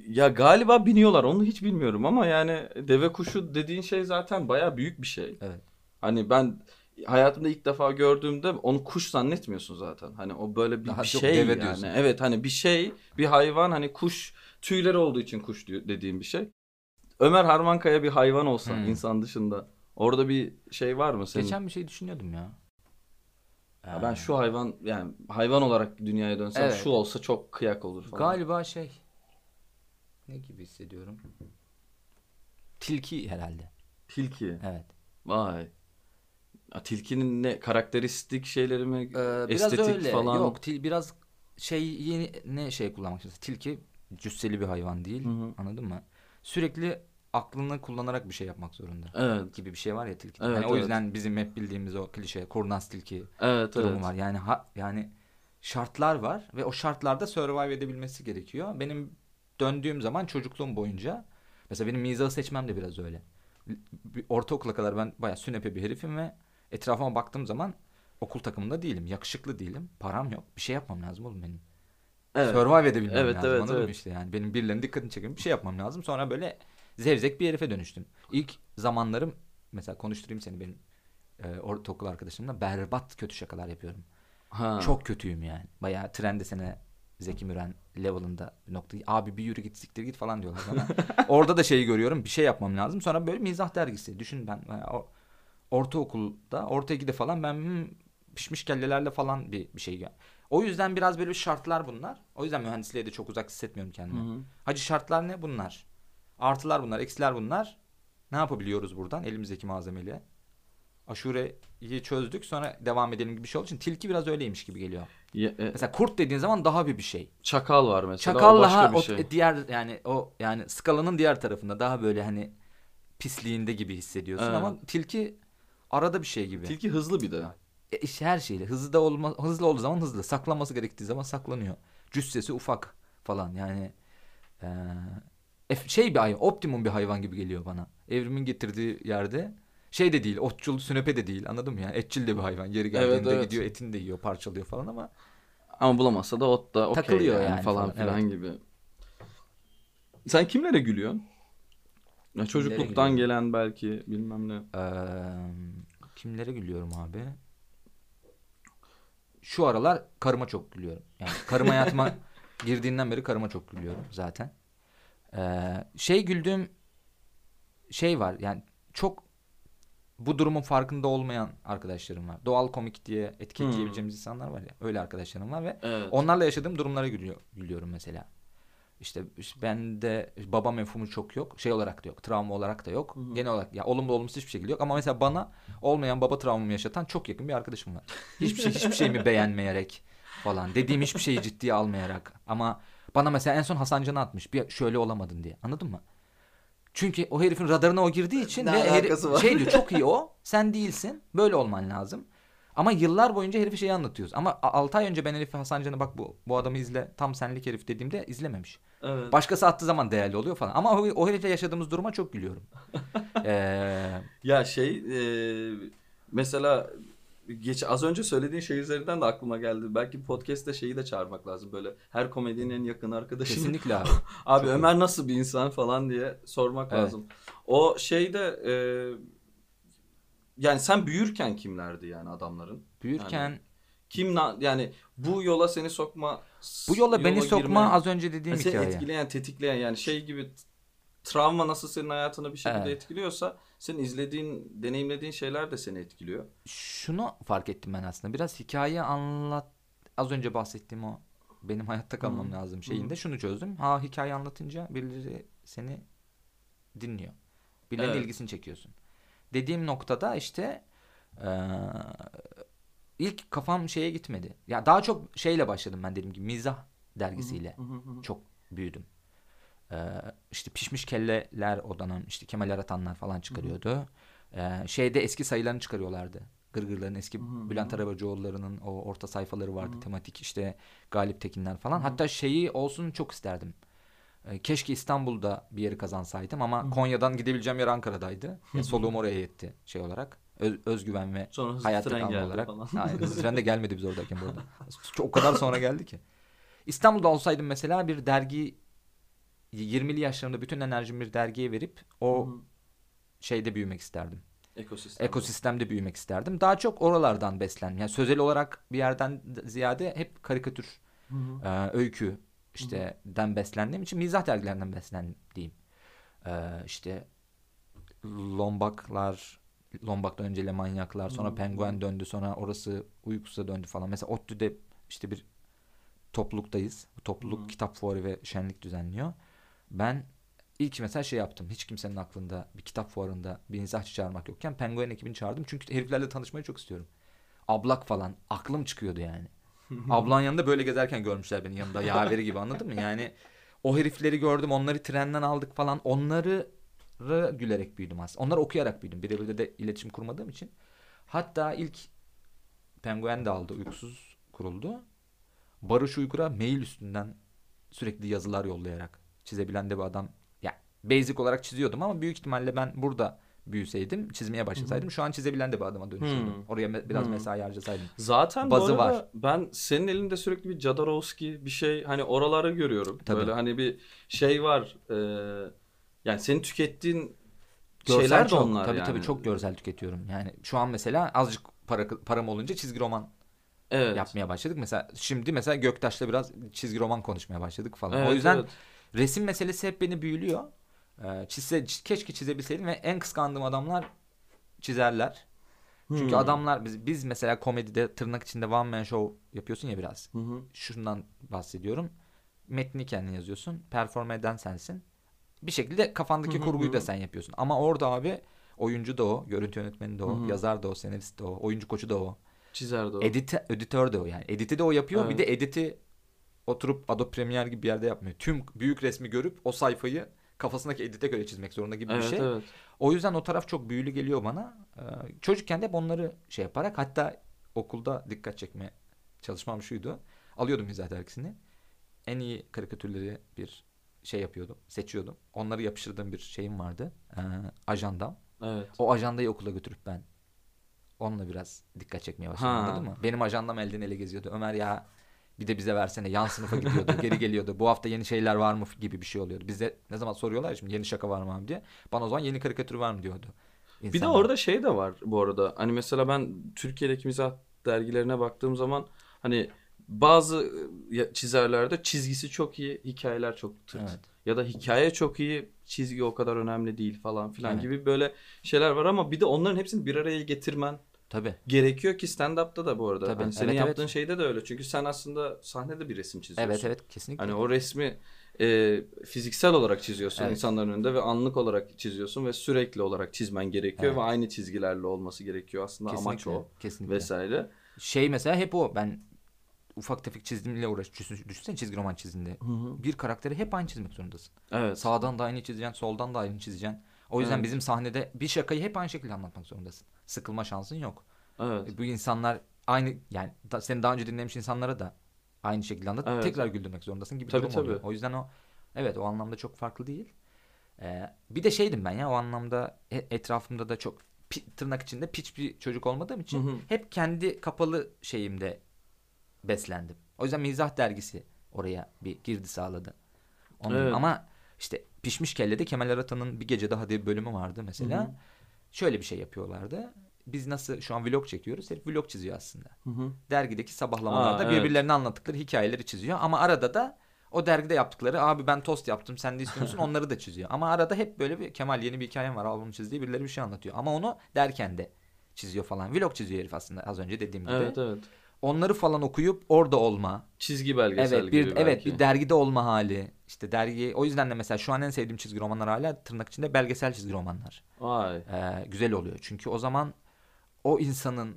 S2: ya galiba biniyorlar onu hiç bilmiyorum ama yani deve kuşu dediğin şey zaten baya büyük bir şey.
S3: Evet.
S2: Hani ben hayatımda ilk defa gördüğümde onu kuş zannetmiyorsun zaten. Hani o böyle bir,
S3: Daha
S2: bir
S3: çok
S2: şey
S3: deve
S2: yani.
S3: diyorsun.
S2: Evet hani bir şey, bir hayvan hani kuş tüyleri olduğu için kuş dediğim bir şey. Ömer Harmankaya bir hayvan olsa
S3: Hmm.
S2: insan dışında. Orada bir şey var mı senin?
S3: Geçen bir şey düşünüyordum ya.
S2: Ya ben şu hayvan yani hayvan olarak dünyaya dönsem
S3: Evet.
S2: şu olsa çok kıyak olur falan.
S3: Galiba şey ne gibi hissediyorum? Tilki herhalde.
S2: Tilki.
S3: Evet.
S2: Vay. Ya, tilkinin ne karakteristik şeyleri mi?
S3: Ee, biraz
S2: estetik
S3: öyle.
S2: falan.
S3: Yok, til, biraz şey yeni ne şey kullanmak istiyorsun? Tilki cüsseli bir hayvan değil. Anladın mı? Sürekli aklını kullanarak bir şey yapmak zorunda.
S2: Evet.
S3: Gibi bir şey var ya tilki.
S2: Evet,
S3: o
S2: evet.
S3: yüzden bizim hep bildiğimiz o klişe kurnaz tilki
S2: Evet
S3: durumu
S2: evet.
S3: var. Yani ha, yani şartlar var ve o şartlarda survive edebilmesi gerekiyor. Benim döndüğüm zaman çocukluğum boyunca mesela benim mizahı seçmem de biraz öyle. Ortaokula kadar ben bayağı sünepe bir herifim ve etrafıma baktığım zaman okul takımında değilim. Yakışıklı değilim. Param yok. Bir şey yapmam lazım oğlum benim.
S2: Evet.
S3: Survive edebilmem
S2: Evet,
S3: lazım.
S2: evet,
S3: anladın
S2: evet.
S3: işte yani. Benim birilerinin dikkatini çekip bir şey yapmam lazım. Sonra böyle zevzek bir herife dönüştüm. İlk zamanlarım mesela konuşturayım seni benim e, ortaokul arkadaşımla berbat kötü şakalar yapıyorum.
S2: Ha.
S3: Çok kötüyüm yani. Bayağı trende sene Zeki Müren level'ında bir noktayı. Abi bir yürü git siktir git falan diyorlar bana. [laughs] Orada da şeyi görüyorum. Bir şey yapmam lazım. Sonra böyle mizah dergisi. Düşün ben o ortaokulda, orta 2'de falan ben hmm, pişmiş kellelerle falan bir, bir şey. O yüzden biraz böyle şartlar bunlar. O yüzden mühendisliğe de çok uzak hissetmiyorum
S2: Hı
S3: kendimi.
S2: hı.
S3: Hacı şartlar ne? Bunlar. Artılar bunlar, eksiler bunlar. Ne yapabiliyoruz buradan elimizdeki malzemeyle? Aşureyi çözdük sonra devam edelim gibi bir şey olduğu için tilki biraz öyleymiş gibi geliyor.
S2: Ya, e,
S3: Mesela kurt dediğin zaman daha bir bir şey.
S2: çakal var mesela.
S3: Çakal
S2: o başka
S3: daha
S2: bir
S3: o
S2: şey.
S3: diğer yani o yani skalanın diğer tarafında daha böyle hani pisliğinde gibi hissediyorsun
S2: Evet.
S3: ama tilki arada bir şey gibi.
S2: Tilki hızlı bir de.
S3: E, işte her şeyle hızlı da olma hızlı olduğu zaman hızlı, saklanması gerektiği zaman saklanıyor. Cüssesi ufak falan yani eee, ef- şey bir hayvan, optimum bir hayvan gibi geliyor bana. Evrimin getirdiği yerde şey de değil, otçul, sünepe de değil anladın mı? Yani etçil de bir hayvan. Yeri geldiğinde
S2: Evet, evet.
S3: gidiyor etini de yiyor, parçalıyor falan ama
S2: Ama bulamazsa da ot da okey
S3: Takılıyor
S2: yani,
S3: yani
S2: falan
S3: falan,
S2: filan gibi. Sen kimlere gülüyorsun? Ya çocukluktan gelen belki bilmem ne.
S3: Eee, kimlere gülüyorum abi? Şu aralar karıma çok gülüyorum. Yani karım hayatıma [laughs] girdiğinden beri karıma çok gülüyorum zaten. Eee, şey güldüğüm şey var. Yani çok bu durumun farkında olmayan arkadaşlarım var. Doğal komik diye etiketleyebileceğimiz insanlar var ya. Öyle arkadaşlarım var ve
S2: Evet.
S3: Onlarla yaşadığım durumlara gülüyor, gülüyorum mesela. İşte, bende baba mefhumu çok yok. Şey olarak da yok. Travma olarak da yok.
S2: Hı hı.
S3: Genel olarak ya olumlu olumsuz hiçbir şekilde yok. Ama mesela bana olmayan baba travmamı yaşatan çok yakın bir arkadaşım var. Hiçbir şey hiçbir şeyimi [laughs] beğenmeyerek falan. Dediğim hiçbir şeyi ciddiye almayarak. Ama bana mesela en son Hasan Can'ı atmış. Bir şöyle olamadın diye. Anladın mı? Çünkü o herifin radarına o girdiği için
S2: Ne
S3: ve
S2: var?
S3: şey diyor çok iyi o. [laughs] Sen değilsin. Böyle olman lazım. Ama yıllar boyunca herifi şeyi anlatıyoruz. Ama 6 ay önce ben herife Hasan Can'a bak bu, bu adamı izle tam senlik herif dediğimde izlememiş.
S2: Evet.
S3: Başkası attığı zaman değerli oluyor falan. Ama o, o herifle yaşadığımız duruma çok gülüyorum. [laughs] Ee,
S2: Ya şey e, mesela geç az önce söylediğin şey üzerinden de aklıma geldi. Belki podcast'te şeyi de çağırmak lazım böyle. Her komedinin en yakın arkadaşını.
S3: kesinlikle abi. [laughs]
S2: Abi
S3: Çok
S2: Ömer nasıl bir insan falan diye sormak
S3: Evet.
S2: lazım. O şeyde e, yani sen büyürken kimlerdi yani adamların?
S3: Büyürken
S2: Yani Kim na- yani bu yola seni sokma
S3: bu yola beni sokma
S2: girme-
S3: az önce dediğim
S2: seni
S3: hikaye.
S2: etkileyen, tetikleyen yani şey gibi travma nasıl senin hayatını bir şekilde
S3: Evet.
S2: etkiliyorsa senin izlediğin, deneyimlediğin şeyler de seni etkiliyor.
S3: Şunu fark ettim ben aslında. Biraz hikaye anlat az önce bahsettiğim o benim hayatta kalmam
S2: Hı.
S3: lazım şeyinde şunu çözdüm. Ha hikaye anlatınca birileri seni dinliyor. Birilerinin
S2: Evet.
S3: ilgisini çekiyorsun. Dediğim noktada işte eee, ilk kafam şeye gitmedi. Ya daha çok şeyle başladım ben dediğim gibi mizah dergisiyle. Çok büyüdüm. Ee, işte pişmiş kelleler o dönem işte Kemal Aratanlar falan çıkarıyordu. Ee, şeyde eski sayılarını çıkarıyorlardı. Gırgırların eski Bülent Arabacıoğulları'nın o orta sayfaları vardı. Tematik işte Galip Tekinler falan. Hatta şeyi olsun çok isterdim. Ee, keşke İstanbul'da bir yeri kazansaydım ama Konya'dan gidebileceğim yer Ankara'daydı. Ya, soluğum oraya yetti şey olarak. Öz- özgüven ve
S2: Sonra hızlı
S3: hayatta
S2: tren
S3: kalma
S2: geldi
S3: olarak.
S2: falan.
S3: Aynen, hızlı tren de [laughs] gelmedi biz oradayken bu arada. Çok, o kadar sonra geldi ki. İstanbul'da olsaydım mesela bir dergi 20'li yaşlarımda bütün enerjimi bir dergiye verip o şeyde büyümek isterdim.
S2: Ekosistem.
S3: Ekosistemde büyümek isterdim. Daha çok oralardan beslendim. Yani sözel olarak bir yerden ziyade hep karikatür, e, öykü işte den beslendiğim için mizah dergilerinden beslendiğim. E, işte Lombaklar, Lombak'tan önce Le Manyaklar, sonra Penguen döndü, sonra orası Uykus'a döndü falan. Mesela ODTÜ'de işte bir topluluktayız. Bu topluluk kitap fuarı ve şenlik düzenliyor. Ben ilk mesela şey yaptım. Hiç kimsenin aklında bir kitap fuarında bir mizahçı çağırmak yokken Penguen ekibini çağırdım. Çünkü heriflerle tanışmayı çok istiyorum. Ablak falan. Aklım çıkıyordu yani. Ablan yanında böyle gezerken görmüşler beni yanında yaveri gibi anladın mı? Yani o herifleri gördüm. Onları trenden aldık falan. Onları gülerek büyüdüm aslında. Onları okuyarak büyüdüm. Birebir de iletişim kurmadığım için. Hatta ilk Penguen de aldı. Uykusuz kuruldu. Barış Uygur'a mail üstünden sürekli yazılar yollayarak çizebilen de bir adam. Yani basic olarak çiziyordum ama büyük ihtimalle ben burada büyüseydim, çizmeye başlasaydım şu an çizebilen de bir adama dönüşürdüm.
S2: Hı.
S3: Oraya me- biraz
S2: Hı.
S3: mesai harcasaydım.
S2: Zaten
S3: Bazı
S2: bu arada
S3: var.
S2: ben senin elinde sürekli bir Jodorowsky bir şey hani oraları görüyorum.
S3: Tabii.
S2: Böyle hani bir şey var. e, yani senin tükettiğin
S3: Görsel
S2: şeyler de
S3: çok,
S2: onlar
S3: tabii
S2: yani.
S3: tabii çok görsel tüketiyorum. Yani şu an mesela azıcık para param olunca çizgi roman
S2: evet.
S3: yapmaya başladık. Mesela şimdi mesela Göktaş'la biraz çizgi roman konuşmaya başladık falan.
S2: Evet,
S3: o yüzden
S2: evet.
S3: resim meselesi hep beni büyülüyor. Ee, çizse, keşke çizebilseydim ve en kıskandığım adamlar çizerler. Çünkü
S2: Hmm.
S3: adamlar biz, biz mesela komedide tırnak içinde one man show yapıyorsun ya biraz.
S2: Hı hı.
S3: Şundan bahsediyorum. Metni kendin yazıyorsun. Performe eden sensin. Bir şekilde kafandaki
S2: Hı hı
S3: kurguyu
S2: hı.
S3: da sen yapıyorsun. Ama orada abi oyuncu da o, görüntü yönetmeni de o,
S2: Hı hı.
S3: yazar da o, senarist de o, oyuncu koçu da o.
S2: Çizerdi o.
S3: Edit, editör de o yani. Editi de o yapıyor. Bir
S2: Evet.
S3: de editi oturup Adobe Premiere gibi bir yerde yapmıyor. Tüm büyük resmi görüp o sayfayı kafasındaki edite göre çizmek zorunda gibi
S2: evet,
S3: bir şey.
S2: evet.
S3: O yüzden o taraf çok büyülü geliyor bana. Ee, çocukken de hep onları şey yaparak hatta okulda dikkat çekme çalışmam şuydu. Alıyordum mizah dergisini. En iyi karikatürleri bir şey yapıyordum. Seçiyordum. Onları yapıştırdığım bir şeyim vardı. Ee, ajandam.
S2: Evet.
S3: O ajandayı okula götürüp ben onunla biraz dikkat çekmeye başladım anladın mı? Benim ajandam elden ele geziyordu. Ömer ya bir de bize versene yan sınıfa gidiyordu [laughs] geri geliyordu. Bu hafta yeni şeyler var mı gibi bir şey oluyordu. Bize ne zaman soruyorlar ya şimdi yeni şaka var mı abi diye. Bana o zaman yeni karikatür var mı diyordu.
S2: Bir de
S3: insanlar.
S2: orada şey de var bu arada. Hani mesela ben Türkiye'deki mizah dergilerine baktığım zaman hani bazı e, çizerlerde çizgisi çok iyi, hikayeler çok tırt.
S3: Evet.
S2: Ya da hikaye çok iyi, çizgi o kadar önemli değil falan filan
S3: Evet.
S2: gibi böyle şeyler var ama bir de onların hepsini bir araya getirmen
S3: Tabii.
S2: gerekiyor ki stand-up'ta da bu arada.
S3: Tabii,
S2: Hani senin
S3: evet, evet.
S2: yaptığın şeyde de öyle. Çünkü sen aslında sahnede bir resim çiziyorsun.
S3: Evet evet kesinlikle.
S2: Hani o resmi e, fiziksel olarak çiziyorsun
S3: Evet.
S2: insanların önünde ve anlık olarak çiziyorsun ve sürekli olarak çizmen gerekiyor
S3: Evet.
S2: ve aynı çizgilerle olması gerekiyor aslında amaç
S3: kesinlikle.
S2: o
S3: Kesinlikle.
S2: vesaire.
S3: Şey mesela hep o. Ben ufak tefek çizimle uğraşıyorum. Düşünsene çizgi roman çizdiğinde. Bir karakteri hep aynı çizmek zorundasın.
S2: Evet.
S3: Sağdan da aynı çizeceksin, soldan da aynı çizeceksin. O yüzden
S2: Evet.
S3: bizim sahnede bir şakayı hep aynı şekilde anlatmak zorundasın. Sıkılma şansın yok.
S2: Evet.
S3: Bu insanlar aynı yani da, seni daha önce dinlemiş insanlara da aynı şekilde anlatıp
S2: Evet.
S3: tekrar güldürmek zorundasın gibi bir
S2: Tabii,
S3: durum oluyor.
S2: tabii.
S3: O yüzden o evet o anlamda çok farklı değil. Ee, bir de şeydim ben ya o anlamda e- etrafımda da çok tırnak içinde piç bir çocuk olmadığım için
S2: Hı hı.
S3: hep kendi kapalı şeyimde beslendim. O yüzden mizah dergisi oraya bir girdi sağladı. Onun-
S2: Evet.
S3: Ama işte Pişmiş Kelle'de Kemal Aratan'ın bir gece daha diye bir bölümü vardı mesela.
S2: Hı hı.
S3: Şöyle bir şey yapıyorlardı. Biz nasıl şu an vlog çekiyoruz. Herif vlog çiziyor aslında.
S2: Hı hı.
S3: Dergideki sabahlamalarda
S2: Aa, evet.
S3: birbirlerine anlattıkları hikayeleri çiziyor. Ama arada da o dergide yaptıkları abi ben tost yaptım sen de istiyor musun [laughs] onları da çiziyor. Ama arada hep böyle bir Kemal yeni bir hikayem var al bunu çiz diye birileri bir şey anlatıyor. Ama onu derken de çiziyor falan. Vlog çiziyor herif aslında az önce dediğim gibi.
S2: Evet evet.
S3: Onları falan okuyup orada olma.
S2: Çizgi belgesel
S3: Evet bir
S2: gibi
S3: evet
S2: belki.
S3: bir dergide olma hali. İşte dergi o yüzden de mesela şu an en sevdiğim çizgi romanlar hala tırnak içinde belgesel çizgi romanlar.
S2: Vay.
S3: Ee, güzel oluyor. Çünkü o zaman o insanın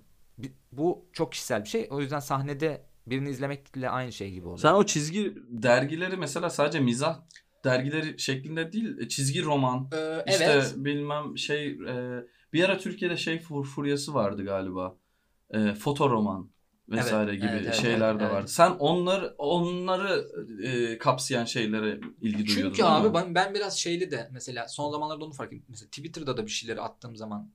S3: bu çok kişisel bir şey. O yüzden sahnede birini izlemekle aynı şey gibi oluyor.
S2: Sen o çizgi dergileri mesela sadece mizah dergileri şeklinde değil e, çizgi roman.
S3: Ee,
S2: İşte
S3: evet.
S2: bilmem şey e, bir ara Türkiye'de şey fur, furyası vardı galiba. E, foto roman vesaire
S3: Evet,
S2: gibi
S3: evet,
S2: şeyler
S3: evet,
S2: de
S3: evet.
S2: Sen onları onları e, kapsayan şeylere ilgi duyuyordun.
S3: Çünkü
S2: değil
S3: abi ben, ben biraz şeyli de mesela son zamanlarda onu fark ettim. Mesela Twitter'da da bir şeyleri attığım zaman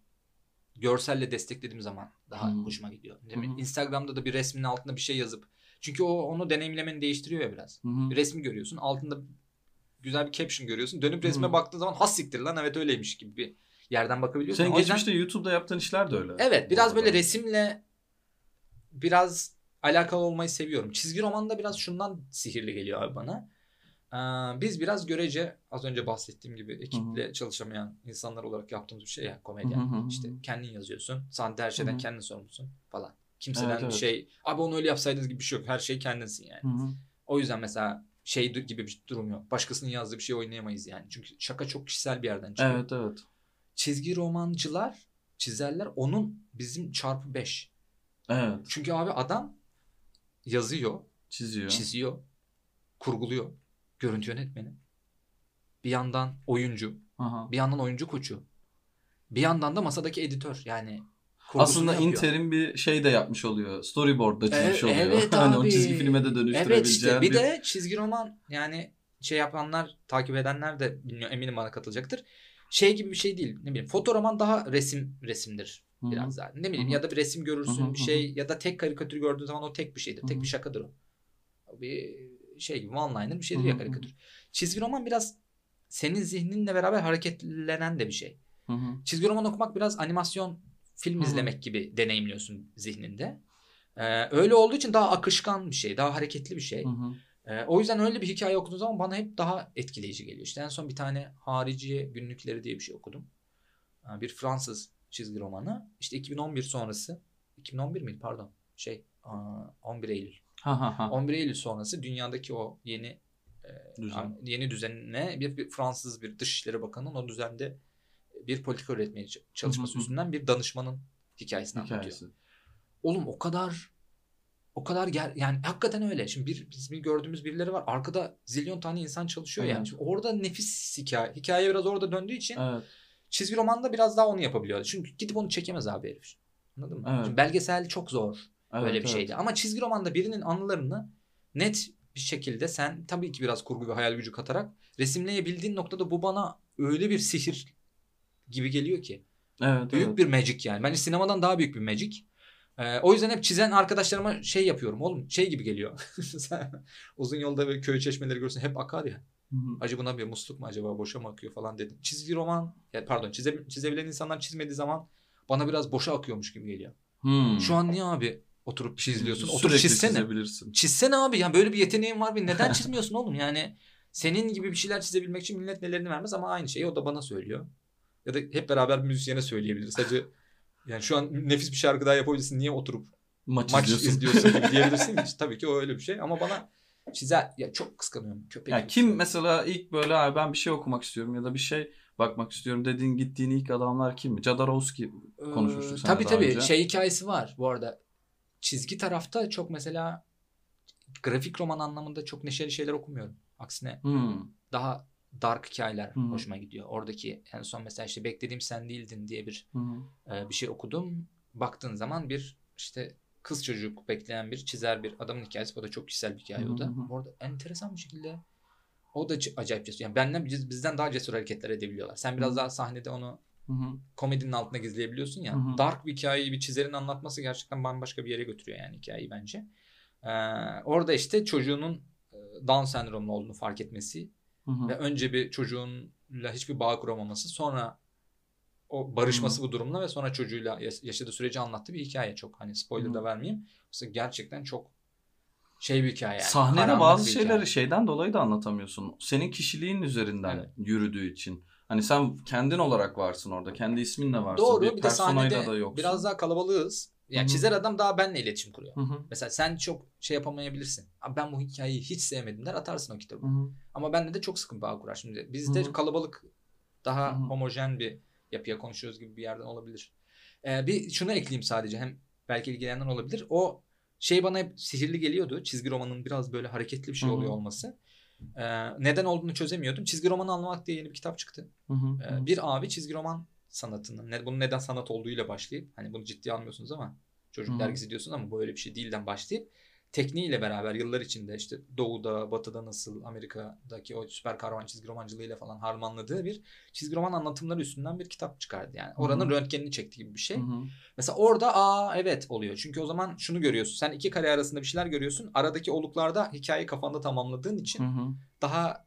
S3: görselle desteklediğim zaman daha
S2: Hı.
S3: hoşuma gidiyor.
S2: Hı hı.
S3: Instagram'da da bir resmin altında bir şey yazıp çünkü o onu deneyimlemeni değiştiriyor ya biraz.
S2: Hı.
S3: Bir resmi görüyorsun altında güzel bir caption görüyorsun. Dönüp resme
S2: Hı.
S3: baktığın zaman has siktir lan evet öyleymiş gibi bir yerden bakabiliyorsun.
S2: Senin
S3: O yüzden-
S2: geçmişte YouTube'da yaptığın işler de öyle.
S3: Evet biraz böyle resimle biraz alakalı olmayı seviyorum. Çizgi romanda biraz şundan sihirli geliyor abi bana. Ee, biz biraz görece az önce bahsettiğim gibi ekiple çalışamayan insanlar olarak yaptığımız bir şey ya komedyen.
S2: Hı hı hı hı.
S3: İşte kendin yazıyorsun. Sahnede her şeyden
S2: Hı hı.
S3: kendin sorumlusun falan. Kimseden
S2: Evet, evet.
S3: şey abi onu öyle yapsaydınız gibi bir şey yok. Her şey kendinsin yani.
S2: Hı hı.
S3: O yüzden mesela şey gibi bir durum yok. Başkasının yazdığı bir şey oynayamayız yani. Çünkü şaka çok kişisel bir yerden çıkıyor.
S2: Evet evet.
S3: Çizgi romancılar, çizerler onun bizim çarpı 5.
S2: Evet.
S3: Çünkü abi adam yazıyor,
S2: Çiziyor.
S3: çiziyor, kurguluyor. Görüntü yönetmeni. Bir yandan oyuncu,
S2: Aha.
S3: bir yandan oyuncu koçu. Bir yandan da masadaki editör. Yani
S2: Aslında
S3: yapıyor.
S2: interim bir şey de yapmış oluyor. Storyboard'da çizmiş
S3: E-
S2: oluyor.
S3: evet [laughs]
S2: hani o
S3: abi.
S2: çizgi filme de
S3: Evet
S2: dönüştürebileceğin
S3: işte bir
S2: bir...
S3: de çizgi roman yani şey yapanlar, takip edenler de bilmiyor eminim bana katılacaktır. Şey gibi bir şey değil. Ne bileyim fotoroman daha resim resimdir. Biraz daha. Ne bileyim
S2: Hı hı.
S3: ya da bir resim görürsün
S2: Hı hı,
S3: bir şey ya da tek karikatür gördüğün zaman o tek bir şeydir.
S2: Hı
S3: Tek bir şakadır o. Bir şey gibi one liner bir şeydir
S2: Hı
S3: ya karikatür. Çizgi roman biraz senin zihninle beraber hareketlenen de bir şey.
S2: Hı hı.
S3: Çizgi roman okumak biraz animasyon film
S2: Hı hı.
S3: izlemek gibi deneyimliyorsun zihninde. Ee, öyle olduğu için daha akışkan bir şey, daha hareketli bir şey. Ee, o yüzden öyle bir hikaye okuduğum zaman bana hep daha etkileyici geliyor. İşte en son bir tane Hariciye Günlükleri diye bir şey okudum. Ee, bir Fransız çizgi romanı. İşte 2011 sonrası, 2011 miydi pardon? Şey, aa, 11 Eylül.
S2: Ha ha ha.
S3: 11 Eylül sonrası dünyadaki o yeni e,
S2: Düzen.
S3: yeni düzenine bir, bir Fransız bir Dışişleri Bakanı'nın o düzende bir politika üretmeye çalışması üstünden bir danışmanın hikayesini anlatıyor.
S2: Hikayesi.
S3: Oğlum o kadar o kadar ger yani hakikaten öyle. Şimdi bir bizim gördüğümüz birileri var. Arkada zilyon tane insan çalışıyor
S2: Evet.
S3: yani. Şimdi orada nefis hikaye. Hikaye biraz orada döndüğü için
S2: Evet.
S3: Çizgi romanda biraz daha onu yapabiliyor. Çünkü gidip onu çekemez abi herif. Anladın mı?
S2: Evet.
S3: Şimdi belgesel çok zor
S2: evet
S3: böyle bir
S2: evet.
S3: şeydi. Ama çizgi romanda birinin anılarını net bir şekilde sen tabii ki biraz kurgu ve hayal gücü katarak resimleyebildiğin noktada bu bana öyle bir sihir gibi geliyor ki.
S2: Evet,
S3: Büyük
S2: evet.
S3: bir magic yani. Bence sinemadan daha büyük bir magic. Ee, o yüzden hep çizen arkadaşlarıma şey yapıyorum oğlum şey gibi geliyor. [laughs] Uzun yolda böyle köy çeşmeleri görürsün hep akar ya.
S2: Hı hı.
S3: Acaba buna bir musluk mu acaba boşa mı akıyor falan dedim. Çizgi roman ya pardon çize, çizebilen insanlar çizmediği zaman bana biraz boşa akıyormuş gibi geliyor.
S2: Hmm.
S3: Şu an niye abi oturup çizliyorsun? Oturup
S2: Sürekli
S3: çizsene.
S2: çizebilirsin.
S3: Çizsene abi yani böyle bir yeteneğin var bir [laughs] neden çizmiyorsun oğlum yani senin gibi bir şeyler çizebilmek için millet nelerini vermez ama aynı şeyi o da bana söylüyor. Ya da hep beraber müzisyene söyleyebiliriz. Sadece yani şu an nefis bir şarkı daha yapabilirsin niye oturup
S2: Maç,
S3: maç
S2: izliyorsun.
S3: izliyorsun gibi [laughs] diyebilirsin. ki. Tabii ki o öyle bir şey ama bana çizer ya çok kıskanıyorum köpek.
S2: Ya
S3: gibi
S2: kim mesela ilk böyle "Abi ben bir şey okumak istiyorum ya da bir şey bakmak istiyorum dediğin gittiğin ilk adamlar kim? Jodorowsky konuşmuştuk
S3: Ee, Tabii tabii
S2: önce.
S3: şey hikayesi var bu arada. Çizgi tarafta çok mesela grafik roman anlamında çok neşeli şeyler okumuyorum. Aksine
S2: Hmm.
S3: daha dark hikayeler
S2: hı.
S3: hoşuma gidiyor. Oradaki en son mesela işte beklediğim sen değildin diye bir
S2: hı.
S3: e, bir şey okudum. Baktığın zaman bir işte kız çocuk bekleyen bir çizer bir adamın hikayesi. O da çok kişisel bir hikaye o da. Bu arada enteresan bir şekilde o da acayip cesur. Yani benden biz- bizden daha cesur hareketler edebiliyorlar. Sen biraz daha sahnede onu
S2: Hı hı.
S3: komedinin altında gizleyebiliyorsun ya.
S2: Hı hı.
S3: Dark bir hikayeyi bir çizerin anlatması gerçekten bambaşka bir yere götürüyor yani hikayeyi bence. Ee, orada işte çocuğunun e, Down sendromlu olduğunu fark etmesi
S2: Hı hı.
S3: ve önce bir çocuğunla hiçbir bağ kuramaması sonra o barışması bu durumla ve sonra çocuğuyla yaş- yaşadığı süreci anlattığı bir hikaye çok hani spoiler da
S2: Hı.
S3: vermeyeyim. Mesela gerçekten çok şey bir hikaye yani.
S2: Sahnede bazı şeyleri
S3: hikaye.
S2: şeyden dolayı da anlatamıyorsun. Senin kişiliğin üzerinden
S3: Evet.
S2: yürüdüğü için. Hani sen kendin olarak varsın orada. Kendi isminle varsın.
S3: Doğru
S2: bir
S3: bir de sahnede
S2: da yoksun.
S3: biraz daha kalabalığız. Yani
S2: Hı hı.
S3: çizer adam daha benle iletişim kuruyor.
S2: Hı hı.
S3: Mesela sen çok şey yapamayabilirsin. Abi ben bu hikayeyi hiç sevmedim der atarsın o kitabı.
S2: Hı hı.
S3: Ama bende de çok sıkı bağ kurar. Şimdi bizde
S2: Hı hı.
S3: kalabalık daha
S2: Hı hı.
S3: homojen bir yapıya konuşuyoruz gibi bir yerden olabilir. Ee, bir şunu ekleyeyim sadece hem belki ilgilenen olabilir. O şey bana hep sihirli geliyordu. Çizgi romanın biraz böyle hareketli bir şey oluyor olması. Ee, neden olduğunu çözemiyordum. Çizgi roman anlamak diye yeni bir kitap çıktı. Ee, bir abi çizgi roman sanatının, ne, bunun neden sanat olduğuyla başlayıp, hani bunu ciddiye almıyorsunuz ama çocuk
S2: Hı hı.
S3: dergisi diyorsunuz ama bu öyle bir şey değilden başlayıp tekniğiyle beraber yıllar içinde işte doğuda, batıda nasıl, Amerika'daki o süper kahraman çizgi romancılığıyla falan harmanladığı bir çizgi roman anlatımları üstünden bir kitap çıkardı. Yani oranın
S2: Hı.
S3: röntgenini çekti gibi bir şey.
S2: Hı hı.
S3: Mesela orada aa evet oluyor. Çünkü o zaman şunu görüyorsun. Sen iki kare arasında bir şeyler görüyorsun. Aradaki oluklarda hikayeyi kafanda tamamladığın için
S2: Hı hı.
S3: daha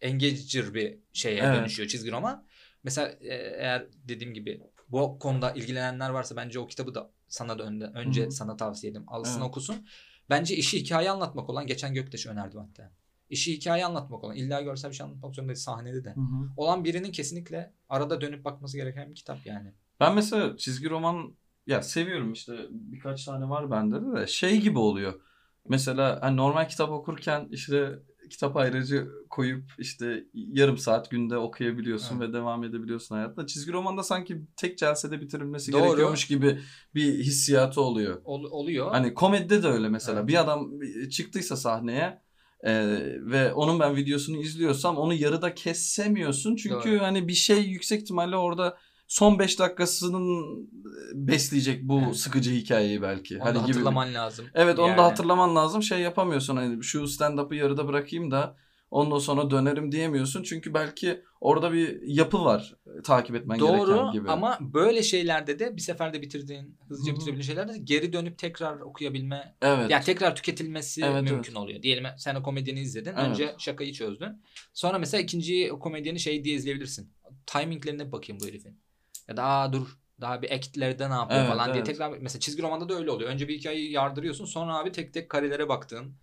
S3: engager bir şeye
S2: Evet.
S3: dönüşüyor çizgi roman. Mesela e, eğer dediğim gibi bu konuda ilgilenenler varsa bence o kitabı da sana da önde, önce
S2: Hı hı.
S3: sana tavsiye ederim. Alsın
S2: Evet.
S3: okusun. Bence işi hikaye anlatmak olan geçen Göktaş önerdim hatta. İşi hikaye anlatmak olan illa görsel bir şey anlatmak zorunda değil sahnede de.
S2: Hı hı.
S3: Olan birinin kesinlikle arada dönüp bakması gereken bir kitap yani.
S2: Ben mesela çizgi roman ya seviyorum işte birkaç tane var bende de de şey gibi oluyor. Mesela hani normal kitap okurken işte kitap ayrıcı koyup işte yarım saat günde okuyabiliyorsun
S3: Evet.
S2: ve devam edebiliyorsun hayatta. Çizgi romanda sanki tek celsede bitirilmesi
S3: Doğru.
S2: gerekiyormuş gibi bir hissiyatı oluyor.
S3: Ol- oluyor.
S2: Hani komedide de öyle mesela.
S3: Evet.
S2: Bir adam çıktıysa sahneye e, ve onun ben videosunu izliyorsam onu yarıda kesemiyorsun. Çünkü
S3: Doğru.
S2: hani bir şey yüksek ihtimalle orada son 5 dakikasının besleyecek bu
S3: Evet.
S2: sıkıcı hikayeyi belki.
S3: Onu
S2: hani
S3: da
S2: gibi
S3: hatırlaman lazım.
S2: Evet onu
S3: Yani.
S2: da hatırlaman lazım. Şey yapamıyorsun hani şu stand-up'ı yarıda bırakayım da ondan sonra dönerim diyemiyorsun. Çünkü belki orada bir yapı var e, takip etmen gereken
S3: Doğru
S2: gibi.
S3: ama böyle şeylerde de bir seferde bitirdiğin, hızlıca
S2: Hı hı.
S3: bitirebildiğin şeylerde de geri dönüp tekrar okuyabilme,
S2: evet.
S3: yani tekrar tüketilmesi
S2: Evet,
S3: mümkün oluyor. Diyelim sen o komedyeni izledin,
S2: Evet.
S3: önce şakayı çözdün. Sonra mesela ikinci komedyeni şey diye izleyebilirsin. Timinglerine bakayım bu herifin. Ya da aa dur daha bir actlerde ne yapıyor
S2: Evet,
S3: falan diye
S2: evet.
S3: tekrar mesela çizgi romanda da öyle oluyor. Önce bir hikayeyi yardırıyorsun sonra abi tek tek karelere baktığın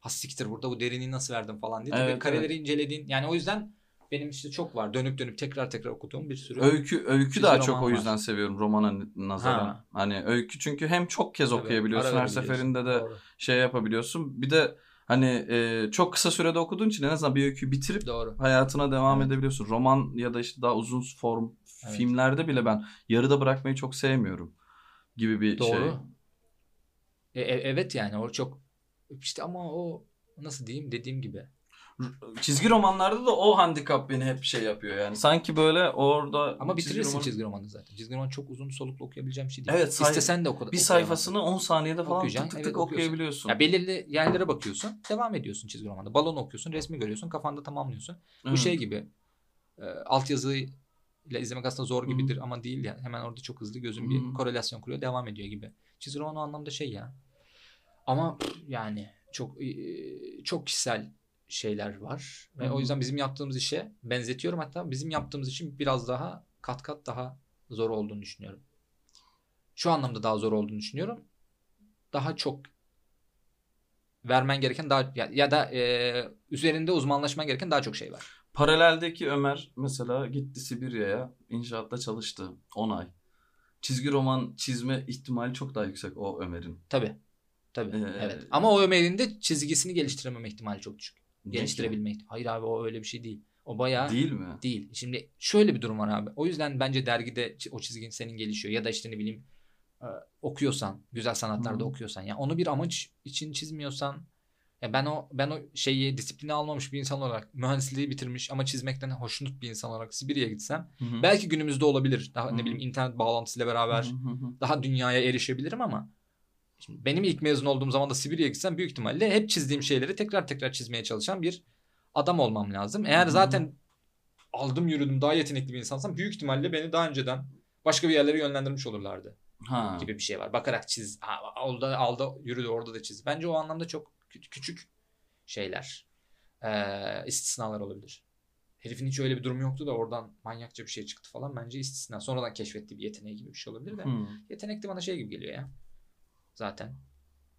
S3: ha siktir burada bu derinliği nasıl verdim falan diye
S2: Evet,
S3: evet, kareleri incelediğin yani o yüzden benim işte çok var dönüp dönüp tekrar tekrar okuduğum bir sürü
S2: Öykü öykü daha çok o
S3: var.
S2: yüzden seviyorum romana nazaran.
S3: Ha.
S2: Hani öykü çünkü hem çok kez
S3: Tabii,
S2: okuyabiliyorsun her seferinde de
S3: Doğru.
S2: şey yapabiliyorsun. Bir de hani e, çok kısa sürede okuduğun için en azından bir öyküyü bitirip
S3: Doğru.
S2: hayatına devam
S3: Evet.
S2: edebiliyorsun. Roman ya da işte daha uzun form
S3: Evet.
S2: filmlerde bile ben yarıda bırakmayı çok sevmiyorum gibi bir şey.
S3: Doğru. E, e- evet yani o çok işte ama o nasıl diyeyim dediğim gibi.
S2: Çizgi romanlarda da o handikap beni hep şey yapıyor yani. Sanki böyle orada
S3: Ama bitirirsin
S2: romanı-
S3: çizgi romanı zaten. Çizgi roman çok uzun soluklu okuyabileceğim bir şey değil.
S2: Evet, say-
S3: İstesen de oku-
S2: bir sayfasını 10 saniyede falan
S3: Okuyacaksın,
S2: tık tık
S3: evet,
S2: okuyabiliyorsun.
S3: Ya belirli yerlere bakıyorsun, devam ediyorsun çizgi romanda. Balon okuyorsun, resmi görüyorsun, kafanda tamamlıyorsun. Bu
S2: Evet.
S3: şey gibi. E, altyazıyla izlemek aslında zor
S2: Hı.
S3: gibidir ama değil ya. Hemen orada çok hızlı gözün
S2: Hı.
S3: bir korelasyon kuruyor, devam ediyor gibi. Çizgi roman o anlamda şey ya. Ama yani çok e, çok kişisel şeyler var ve
S2: Hı hı.
S3: o yüzden bizim yaptığımız işe benzetiyorum hatta bizim yaptığımız için biraz daha kat kat daha zor olduğunu düşünüyorum. Şu anlamda daha zor olduğunu düşünüyorum. Daha çok vermen gereken daha ya, ya da e, üzerinde uzmanlaşman gereken daha çok şey var.
S2: Paraleldeki Ömer mesela gitti Sibirya'ya inşaatta çalıştı 10 ay. Çizgi roman çizme ihtimali çok daha yüksek o Ömer'in.
S3: Tabii. Tabii.
S2: Ee,
S3: evet. Ama o Ömer'in de çizgisini geliştirememe ihtimali çok düşük. Geliştirebilme ihtimali. Hayır abi o öyle bir şey değil. O bayağı
S2: Değil mi?
S3: Değil. Şimdi şöyle bir durum var abi. O yüzden bence dergide o çizgin senin gelişiyor. Ya da işte ne bileyim e, okuyorsan, güzel sanatlarda
S2: Hı.
S3: okuyorsan. Ya onu bir amaç için çizmiyorsan ya ben o ben o şeyi disiplini almamış bir insan olarak mühendisliği bitirmiş ama çizmekten hoşnut bir insan olarak Sibirya'ya gitsem
S2: Hı hı.
S3: belki günümüzde olabilir. Daha
S2: Hı.
S3: ne bileyim internet bağlantısıyla beraber
S2: Hı hı hı.
S3: daha dünyaya erişebilirim ama şimdi benim ilk mezun olduğum zaman da Sibirya'ya gitsem büyük ihtimalle hep çizdiğim şeyleri tekrar tekrar çizmeye çalışan bir adam olmam lazım. Eğer
S2: Hı hı.
S3: zaten aldım yürüdüm daha yetenekli bir insansam büyük ihtimalle beni daha önceden başka bir yerlere yönlendirmiş olurlardı
S2: Ha.
S3: gibi bir şey var. Bakarak çiz, ha, orada aldı yürüdü orada da çiz. Bence o anlamda çok küçük şeyler, eee, istisnalar olabilir. Herifin hiç öyle bir durumu yoktu da oradan manyakça bir şey çıktı falan. Bence istisna. Sonradan keşfettiği bir yeteneği gibi bir şey olabilir de.
S2: Hı.
S3: Yetenek de bana şey gibi geliyor ya. Zaten.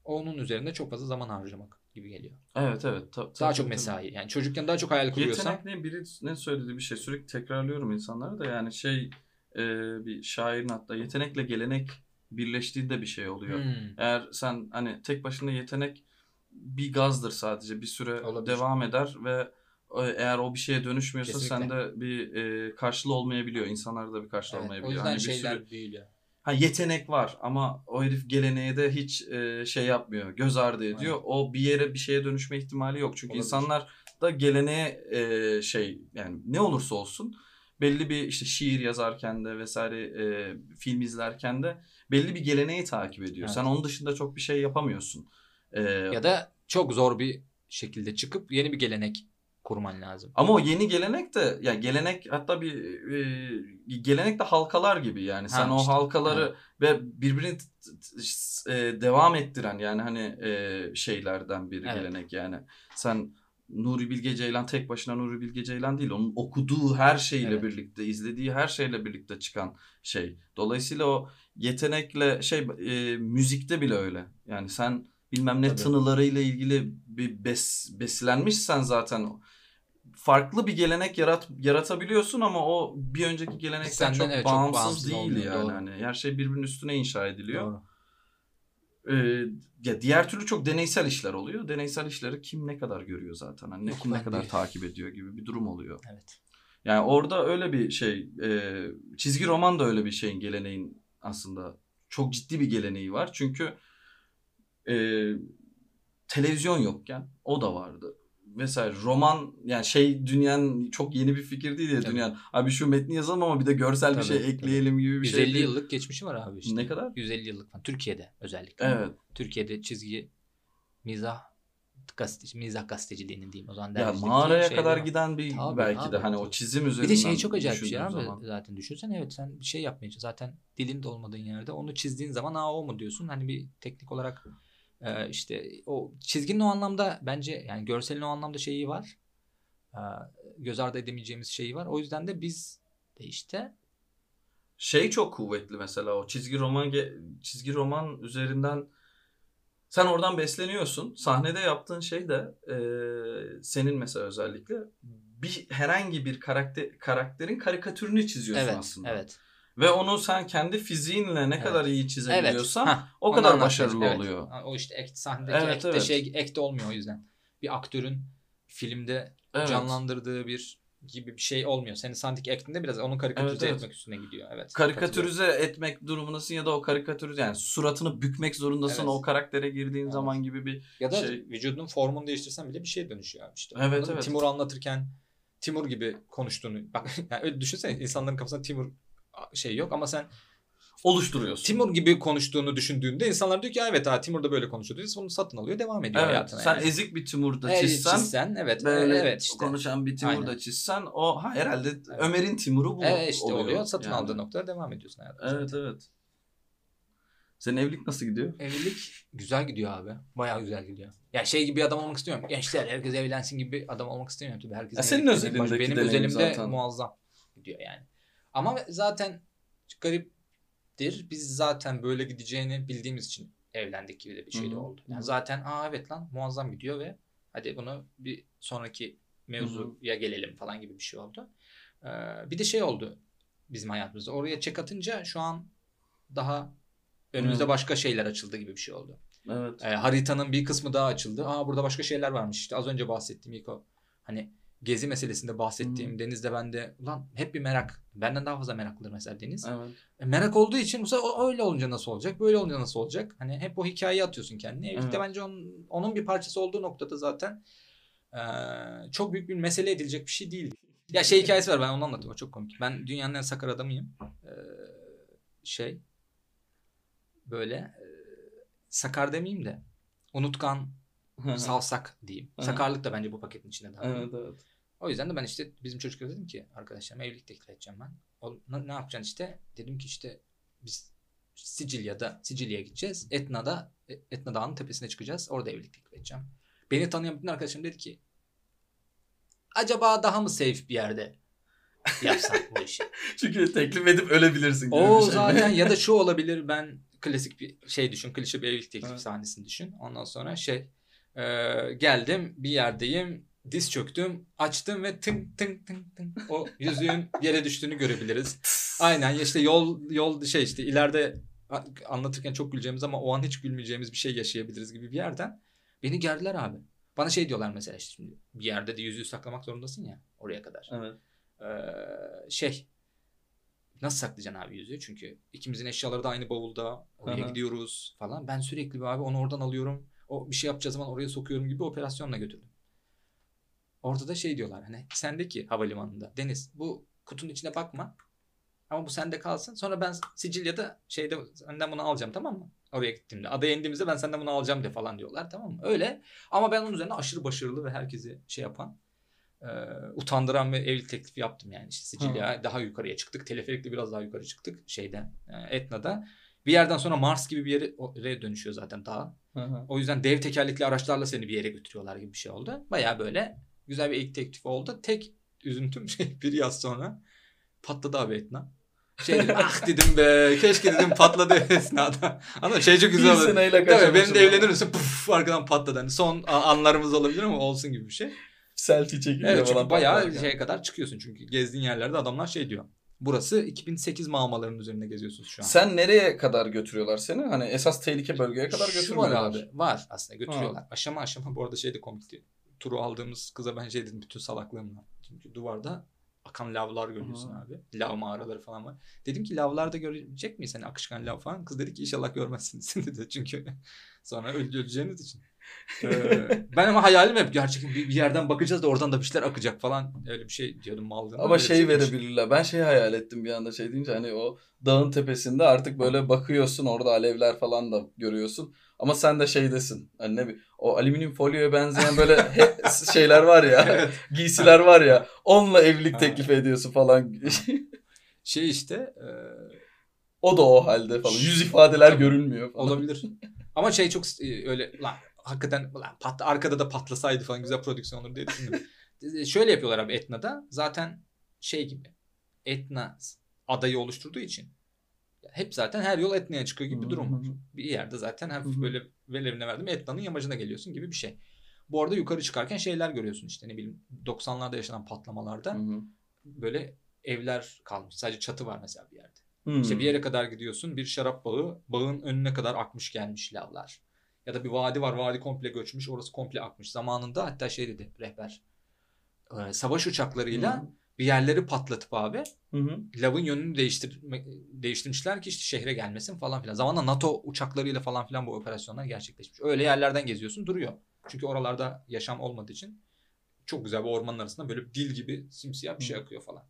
S3: Onun üzerinde çok fazla zaman harcamak gibi geliyor.
S2: Evet evet. Ta-
S3: Daha
S2: tabii,
S3: çok
S2: tabii.
S3: mesai. Yani çocukken daha çok hayal kuruyorsan.
S2: Yetenek ne? Biri ne söylediği bir şey. Sürekli tekrarlıyorum insanlara da yani şey e, bir şairin hatta yetenekle gelenek birleştiğinde bir şey oluyor.
S3: Hmm.
S2: Eğer sen hani tek başına yetenek bir gazdır sadece bir süre
S3: Olabilir.
S2: devam eder ve e, eğer o bir şeye dönüşmüyorsa
S3: Kesinlikle.
S2: sende bir e, karşılığı olmayabiliyor. İnsanlarda da bir karşılığı
S3: Evet, o
S2: olmayabiliyor.
S3: yüzden
S2: Hani bir
S3: şeyler
S2: sürü-
S3: büyülüyor.
S2: ha, yetenek var ama o herif geleneğe de hiç e, şey yapmıyor. Göz ardı ediyor.
S3: Evet.
S2: O bir yere bir şeye dönüşme ihtimali yok. Çünkü
S3: Olabilir.
S2: insanlar sanatta geleneğe e, şey yani ne olursa olsun belli bir işte şiir yazarken de vesaire e, film izlerken de belli bir geleneği takip ediyor.
S3: Evet.
S2: Sen onun dışında çok bir şey yapamıyorsun. E,
S3: Ya da çok zor bir şekilde çıkıp yeni bir gelenek kurman lazım.
S2: Ama o yeni gelenek de ya gelenek hatta bir e, gelenek de halkalar gibi yani sen
S3: Ha,
S2: o
S3: işte,
S2: halkaları ve birbirini e, devam ettiren yani hani e, şeylerden bir
S3: Evet.
S2: gelenek yani sen Nuri Bilge Ceylan tek başına Nuri Bilge Ceylan değil onun okuduğu her şeyle
S3: Evet.
S2: birlikte izlediği her şeyle birlikte çıkan şey dolayısıyla o yetenekle şey e, müzikte bile öyle yani sen bilmem ne
S3: Tabii.
S2: tınılarıyla ilgili bir bes, beslenmişsen zaten farklı bir gelenek yarat yaratabiliyorsun ama o bir önceki gelenekten
S3: Senden
S2: çok
S3: evet, çok
S2: bağımsız,
S3: bağımsız
S2: değil
S3: olmuyor,
S2: yani.
S3: doğru.
S2: Hani her şey birbirinin üstüne inşa ediliyor.
S3: Doğru.
S2: Ee, ya diğer türlü çok deneysel işler oluyor. Deneysel işleri kim ne kadar görüyor zaten. Hani ne
S3: Yok,
S2: kim ne kadar
S3: değil.
S2: takip ediyor gibi bir durum oluyor.
S3: Evet.
S2: Yani orada öyle bir şey e, çizgi roman da öyle bir şeyin geleneğin aslında çok ciddi bir geleneği var. Çünkü e, televizyon yokken o da vardı. Mesela roman yani şey dünyanın çok yeni bir fikir değil ya
S3: Tabii.
S2: dünyanın. Abi şu metni yazalım ama bir de görsel bir
S3: Tabii,
S2: şey
S3: tabii.
S2: ekleyelim gibi bir
S3: 150
S2: şey. değil.
S3: yıllık geçmişi var abi işte.
S2: Ne kadar?
S3: 150 yıllık falan. Türkiye'de özellikle.
S2: Evet.
S3: Türkiye'de çizgi mizah gazeteci, mizah gazeteciliğinin diyeyim o zaman
S2: Ya mağaraya kadar
S3: var.
S2: giden bir
S3: Tabii
S2: belki de
S3: abi,
S2: hani o çizim
S3: Bir
S2: üzerinden
S3: de şey çok acayip bir şey abi
S2: zaman.
S3: zaten düşünsene evet sen bir şey yapmayacaksın zaten dilin de olmadığın yerde onu çizdiğin zaman aa o mu diyorsun hani bir teknik olarak e, işte o çizginin o anlamda bence yani görselin o anlamda şeyi var E, göz ardı edemeyeceğimiz şeyi var o yüzden de biz de işte
S2: Şey çok kuvvetli mesela o çizgi roman çizgi roman üzerinden sen oradan besleniyorsun. Sahnede yaptığın şey de e, senin mesela özellikle bir herhangi bir karakter karakterin karikatürünü çiziyorsun
S3: evet
S2: aslında.
S3: evet
S2: Ve onu sen kendi fiziğinle ne
S3: Evet.
S2: kadar iyi
S3: evet
S2: çizebiliyorsan
S3: Hah,
S2: o kadar başarılı.
S3: Evet.
S2: oluyor.
S3: O işte act, sahnedeki
S2: Evet,
S3: act'te
S2: evet.
S3: şey act olmuyor o yüzden. Bir aktörün filmde
S2: Evet.
S3: canlandırdığı bir gibi bir şey olmuyor. Senin sahnedeki act'inde biraz onu karikatürize
S2: Evet, evet.
S3: etmek üstüne gidiyor. Evet.
S2: Karikatürize etmek durumundasın ya da o karikatürü yani suratını bükmek zorundasın
S3: Evet.
S2: o karaktere girdiğin
S3: Evet.
S2: zaman gibi bir
S3: Ya da
S2: şey-
S3: vücudunun formunu değiştirsen bile bir şeye dönüşüyor abi işte.
S2: Evet,
S3: Anladın
S2: evet.
S3: Timur anlatırken Timur gibi konuştuğunu bak [laughs] yani öyle düşünsene insanların kafasında Timur şey yok ama sen
S2: oluşturuyorsun.
S3: Timur gibi konuştuğunu düşündüğünde insanlar diyor ki "Ya evet ha Timur da böyle konuşuyor diyor. Onu satın alıyor devam ediyor
S2: Evet,
S3: hayatına.
S2: sen
S3: yani.
S2: ezik bir Timur'da
S3: Evet,
S2: çizsen,
S3: çizsen, evet
S2: böyle
S3: evet işte.
S2: konuşan bir Timur'da
S3: Aynen.
S2: çizsen o ha, herhalde Ömer'in Timur'u bu
S3: Evet işte oluyor.
S2: oluyor.
S3: Satın
S2: yani.
S3: aldığı noktada devam ediyorsun hayatına.
S2: Evet evet. Senin evlilik nasıl gidiyor?
S3: Evlilik güzel gidiyor abi. Bayağı güzel gidiyor. Ya şey gibi bir adam olmak istemiyorum. Gençler herkes evlensin gibi bir adam olmak istemiyorum tabii. Herkesin
S2: Ya senin özelindeki
S3: Benim özelimde
S2: zaten.
S3: muazzam gidiyor yani. Ama zaten gariptir. Biz zaten böyle gideceğini bildiğimiz için evlendik gibi de bir şey de oldu. Yani zaten aa evet lan muazzam gidiyor ve hadi bunu bir sonraki mevzuya gelelim falan gibi bir şey oldu. Ee, bir de şey oldu bizim hayatımızda. Oraya çek atınca şu an daha önümüzde başka şeyler açıldı gibi bir şey oldu.
S2: Evet.
S3: Ee, haritanın bir kısmı daha açıldı. Aa burada başka şeyler varmış. İşte az önce bahsettiğim ilk o hani gezi meselesinde bahsettiğim
S2: Hı.
S3: Deniz'de bende ulan hep bir merak. Benden daha fazla meraklıdır mesela Deniz.
S2: Evet.
S3: E, merak olduğu için bu sefer öyle olunca nasıl olacak? Böyle olunca nasıl olacak? Hani hep o hikayeyi atıyorsun kendine. Evlilikte
S2: Evet.
S3: bence onun, onun bir parçası olduğu noktada zaten eee, çok büyük bir mesele edilecek bir şey değil. Ya şey hikayesi var ben onu anlatayım o çok komik. Ben dünyanın en sakar adamıyım. Eee, şey böyle eee, sakar demeyeyim de unutkan, salsak diyeyim. Sakarlık da bence bu paketin içinde dahil.
S2: evet evet.
S3: O yüzden de ben işte bizim çocuklara dedim ki arkadaşlarıma evlilik teklif edeceğim ben. O, ne, ne yapacaksın işte? Dedim ki işte biz Sicilya'da Sicilya'ya gideceğiz. Etna'da E, Etna Dağı'nın tepesine çıkacağız. Orada evlilik teklif edeceğim. Beni tanıyan bütün arkadaşlarım dedi ki acaba daha mı safe bir yerde yapsak bu işi? [laughs]
S2: Çünkü teklif edip ölebilirsin
S3: o
S2: şey.
S3: zaten ya da [laughs] şu olabilir ben klasik bir şey düşün. Klişe bir evlilik teklifi
S2: Evet.
S3: sahnesini düşün. Ondan sonra şey e, geldim bir yerdeyim diz çöktüm açtım ve tın tın tın tın o yüzüğün yere düştüğünü görebiliriz. Aynen işte yol yol şey işte ileride anlatırken çok güleceğimiz ama o an hiç gülmeyeceğimiz bir şey yaşayabiliriz gibi bir yerden beni gerdiler abi. Bana şey diyorlar mesela işte şimdi bir yerde de yüzüğü saklamak zorundasın ya oraya kadar.
S2: Evet.
S3: Ee, şey nasıl saklayacaksın abi yüzüğü? Çünkü ikimizin eşyaları da aynı bavulda. Oraya
S2: Aha.
S3: gidiyoruz falan. Ben sürekli abi onu oradan alıyorum. O bir şey yapacağı zaman oraya sokuyorum gibi operasyonla götürdüm. Orada da şey diyorlar hani sendeki havalimanında Deniz bu kutunun içine bakma. Ama bu sende kalsın. Sonra ben Sicilya'da şeyde senden bunu alacağım tamam mı? Oraya gittiğimde. Adaya indiğimizde ben senden bunu alacağım de falan diyorlar tamam mı? Öyle. Ama ben onun üzerine aşırı başarılı ve herkesi şey yapan e, utandıran ve evlilik teklifi yaptım yani. İşte Sicilya daha yukarıya çıktık. Teleferikle biraz daha yukarı çıktık şeyden e, Etna'da. Bir yerden sonra Mars gibi bir yere dönüşüyor zaten daha. O yüzden dev tekerlekli araçlarla seni bir yere götürüyorlar gibi bir şey oldu. Baya böyle güzel bir ilk teklif oldu. Tek üzüntüm [laughs] şey bir yaz sonra patladı abi Etna. Şey dedim [laughs] ah dedim be keşke dedim patladı [laughs] esnada. Ama şey çok güzel oldu. Tabii benim de evlenir misin? Puf arkadan patladı. Hani son anlarımız olabilir ama olsun gibi bir şey.
S2: Selfie çekiliyor
S3: Evet
S2: falan.
S3: bayağı şeye kadar çıkıyorsun. Çünkü gezdiğin yerlerde adamlar şey diyor. Burası 2008 mağmalarının üzerinde geziyorsunuz şu an.
S2: Sen nereye kadar götürüyorlar seni? Hani esas tehlike bölgeye kadar
S3: Şu var
S2: götürmüyorlar.
S3: abi. Var aslında götürüyorlar. Aşama aşama bu arada şey de komikti. Turu aldığımız kıza ben şey dedim bütün salaklığımla. Çünkü duvarda akan lavlar görüyorsun
S2: Aha.
S3: abi. Lav mağaraları falan var. Dedim ki lavlarda görecek miyiz? Hani akışkan lav falan. Kız dedi ki inşallah görmezsiniz [laughs] dedi. Çünkü sonra öl- öleceğiniz için. Ee, ben ama hayalim hep gerçekten bir, bir yerden bakacağız da oradan da bir şeyler akacak falan. Öyle bir şey diyordum mallığına.
S2: Ama
S3: bir
S2: şey
S3: şeymiş.
S2: verebilirler. Ben şey hayal ettim bir anda şey deyince hani o dağın tepesinde artık böyle bakıyorsun orada alevler falan da görüyorsun. Ama sen de şeydesin. Hani ne bi- o alüminyum folyoya benzeyen böyle [laughs] şeyler var ya.
S3: Evet.
S2: giysiler var ya. Onunla evlilik teklif ediyorsun falan. [laughs]
S3: Şey işte e,
S2: o da o halde falan. Yüz ifadeler görünmüyor falan.
S3: Olabilir. Ama şey çok e, öyle lan hakikaten lan pat, arkada da patlasaydı falan güzel prodüksiyon olur diye düşündüm. [laughs] E, Şöyle yapıyorlar abi Etna'da. Zaten şey gibi. Etna adayı oluşturduğu için hep zaten her yol Etna'ya çıkıyor gibi bir durum var. Bir yerde zaten hafif böyle velevine verdim Etna'nın yamacına geliyorsun gibi bir şey. Bu arada yukarı çıkarken şeyler görüyorsun işte ne bileyim 90'larda yaşanan patlamalarda
S2: Hı hı.
S3: böyle evler kalmış. Sadece çatı var mesela bir yerde. İşte bir yere kadar gidiyorsun. Bir şarap bağı, bağın önüne kadar akmış gelmiş lavlar. Ya da bir vadi var, vadi komple göçmüş, orası komple akmış. Zamanında hatta şey dedi rehber. e, savaş uçaklarıyla
S2: Hı.
S3: bir yerleri patlatıp abi
S2: Hı hı.
S3: lavın yönünü değiştirme, değiştirmişler ki işte şehre gelmesin falan filan. Zamanla NATO uçaklarıyla falan filan bu operasyonlar gerçekleşmiş. Öyle yerlerden geziyorsun duruyor. Çünkü oralarda yaşam olmadığı için çok güzel bir ormanın arasında böyle dil gibi simsiyah bir şey akıyor falan.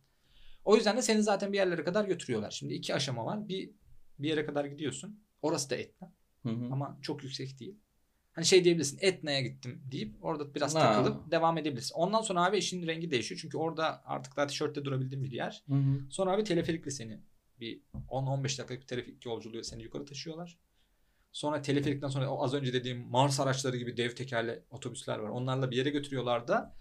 S3: O yüzden de seni zaten bir yerlere kadar götürüyorlar. Şimdi iki aşama var. Bir bir yere kadar gidiyorsun. Orası da Etna
S2: Hı hı.
S3: ama çok yüksek değil. Hani şey diyebilirsin Etna'ya gittim deyip orada biraz
S2: Ha.
S3: takılıp devam edebilirsin. Ondan sonra abi işin rengi değişiyor. Çünkü orada artık daha tişörtte durabildiğin bir yer.
S2: Hı hı.
S3: Sonra abi teleferikle seni bir 10-15 dakikalık bir teleferik yolculuğu seni yukarı taşıyorlar. Sonra teleferikten sonra o az önce dediğim Mars araçları gibi dev tekerle otobüsler var. Onlarla bir yere götürüyorlar da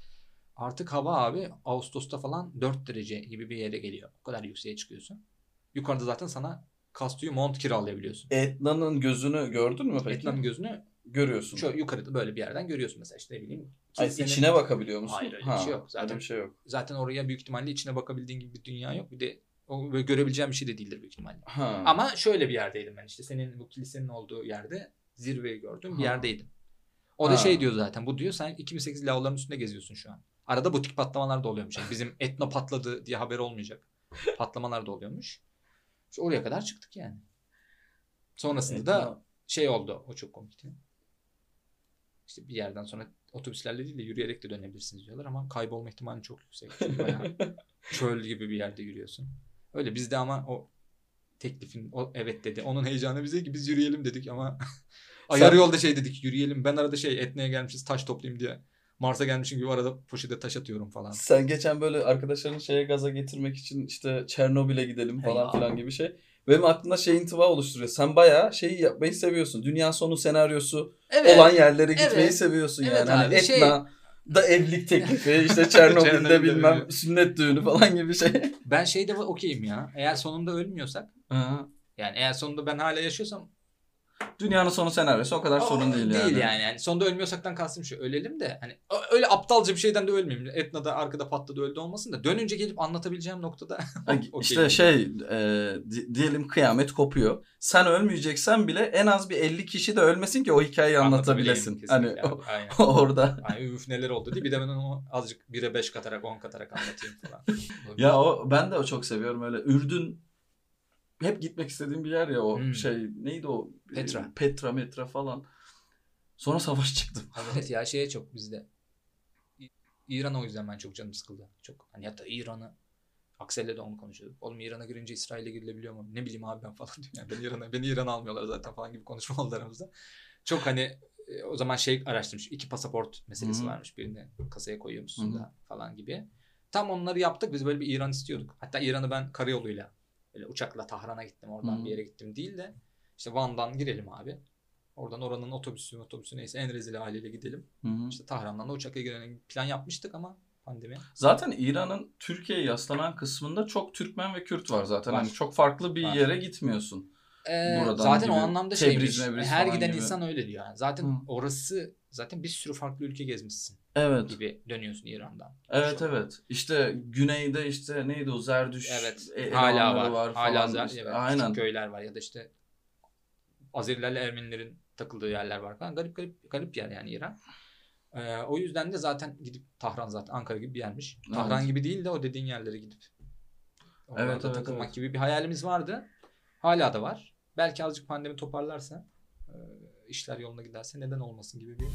S3: artık hava abi Ağustos'ta falan 4 derece gibi bir yere geliyor. O kadar yükseğe çıkıyorsun. Yukarıda zaten sana kastuyu mont kiralayabiliyorsun.
S2: Etna'nın gözünü gördün mü peki?
S3: Etna'nın gözünü
S2: Görüyorsun.
S3: şöyle yukarıda böyle bir yerden görüyorsun mesela işte ne bileyim.
S2: Ay,
S3: kilisenin-
S2: içine bakabiliyor musun?
S3: Hayır, öyle bir şey yok. Zaten-
S2: bir şey yok.
S3: Zaten oraya büyük ihtimalle içine bakabildiğin gibi bir dünya yok. Bir de o böyle görebileceğin bir şey de değildir büyük ihtimalle.
S2: Ha.
S3: Ama şöyle bir yerdeydim ben işte senin bu kilisenin olduğu yerde zirveyi gördüğüm bir
S2: Ha.
S3: yerdeydim. O da
S2: Ha.
S3: şey diyor zaten bu diyor sen 2008 lavların üstünde geziyorsun şu an. Arada butik patlamalar da oluyormuş. Yani bizim etno patladı diye haber olmayacak. Patlamalar da oluyormuş. İşte oraya kadar çıktık yani. Sonrasında da
S2: Etna-
S3: şey oldu. O çok komikti. İşte bir yerden sonra otobüslerle değil de yürüyerek de dönebilirsiniz diyorlar ama kaybolma ihtimali çok yüksek. Bayağı [laughs] çöl gibi bir yerde yürüyorsun. Öyle bizde ama o teklifin o evet dedi. Onun heyecanı bize ki biz yürüyelim dedik ama [laughs] Ay,
S2: Sen-
S3: yolda şey dedik yürüyelim. Ben arada şey Etne'ye gelmişiz taş toplayayım diye. Mars'a gelmişim gibi arada poşete taş atıyorum falan.
S2: Sen geçen böyle arkadaşların şeye gaza getirmek için işte Çernobil'e gidelim falan filan gibi şey. Benim aklımda şey intiba oluşturuyor. Sen bayağı şeyi yapmayı seviyorsun. Dünya sonu senaryosu olan yerlere gitmeyi
S3: Evet.
S2: seviyorsun
S3: Evet
S2: yani. Hani
S3: abi, şey-
S2: Etna da evlilik teklifi, [laughs] işte Çernobil'de bilmem
S3: böyle.
S2: sünnet düğünü falan gibi şey.
S3: Ben şeyde okeyim ya. Eğer sonunda ölmüyorsak
S2: Aha.
S3: yani eğer sonunda ben hala yaşıyorsam
S2: Dünyanın sonu senaryosu o kadar
S3: o-
S2: sorun değil,
S3: Değil
S2: yani.
S3: yani. yani. Sonunda ölmüyorsaktan kastım şu. Ölelim de hani öyle aptalca bir şeyden de ölmeyeyim. Etna'da arkada patladı öldü olmasın da dönünce gelip anlatabileceğim noktada [laughs]
S2: Ay,
S3: Okey.
S2: İşte şey e, di- diyelim kıyamet kopuyor. Sen ölmeyeceksen bile en az bir 50 kişi de ölmesin ki o hikayeyi anlatabilesin. Hani o-
S3: Aynen. [laughs]
S2: orada.
S3: Ay üf neler oldu diye bir de ben onu azıcık 1'e 5 katarak 10 katarak anlatayım falan. [laughs]
S2: Ya o ben de o çok seviyorum öyle. Ürdün hep gitmek istediğim bir yer ya o
S3: Hmm.
S2: şey neydi o?
S3: Petra.
S2: Petra metra falan. Sonra savaş çıktı. [laughs]
S3: Evet ya şeye çok bizde. İran'a o yüzden ben çok canım sıkıldı. Çok hani hatta İran'ı Aksel'le de onu konuşuyorduk. Oğlum İran'a girince İsrail'e girilebiliyor mu? Ne bileyim abi ben falan diyor. Yani beni İran'a beni İran'a almıyorlar zaten falan gibi konuşma oldu aramızda. Çok hani e, o zaman şey araştırmış. iki pasaport meselesi
S2: hı.
S3: varmış. Birini kasaya koyuyor musun
S2: hı.
S3: da falan gibi. Tam onları yaptık. Biz böyle bir İran istiyorduk. Hatta İran'ı ben karayoluyla böyle uçakla Tahran'a gittim. Oradan
S2: Hı.
S3: bir yere gittim değil de işte Van'dan girelim abi. Oradan oranın otobüsü otobüsü neyse en rezil haliyle gidelim.
S2: Hı.
S3: İşte Tahran'dan da uçakla girelim. Plan yapmıştık ama pandemi.
S2: Zaten İran'ın Türkiye'ye yaslanan kısmında çok Türkmen ve Kürt var zaten.
S3: Var.
S2: Hani çok farklı bir
S3: Var.
S2: yere gitmiyorsun.
S3: Ee,
S2: Buradan
S3: zaten o
S2: gibi
S3: anlamda
S2: Tebriz,
S3: şeymiş. Her giden
S2: gibi.
S3: insan öyle diyor. Yani. Zaten
S2: Hı.
S3: orası zaten bir sürü farklı ülke gezmişsin
S2: Evet.
S3: gibi dönüyorsun İran'dan.
S2: Evet
S3: Şu-
S2: evet. İşte güneyde işte neydi o Zerdüş
S3: Evet.
S2: e-
S3: hala
S2: elemanları
S3: var.
S2: falan.
S3: hala zaten
S2: İşte
S3: evet,
S2: Aynen.
S3: köyler var ya da işte Azerilerle Ermenilerin takıldığı yerler var falan. Garip garip garip yer yani İran. Ee, o yüzden de zaten gidip Tahran zaten Ankara gibi bir yermiş.
S2: Evet.
S3: Tahran gibi değil de o dediğin yerlere gidip oralarda
S2: Evet, evet,
S3: takılmak
S2: evet.
S3: gibi bir hayalimiz vardı. Hala da var. Belki azıcık pandemi toparlarsa e, işler yoluna giderse neden olmasın gibi bir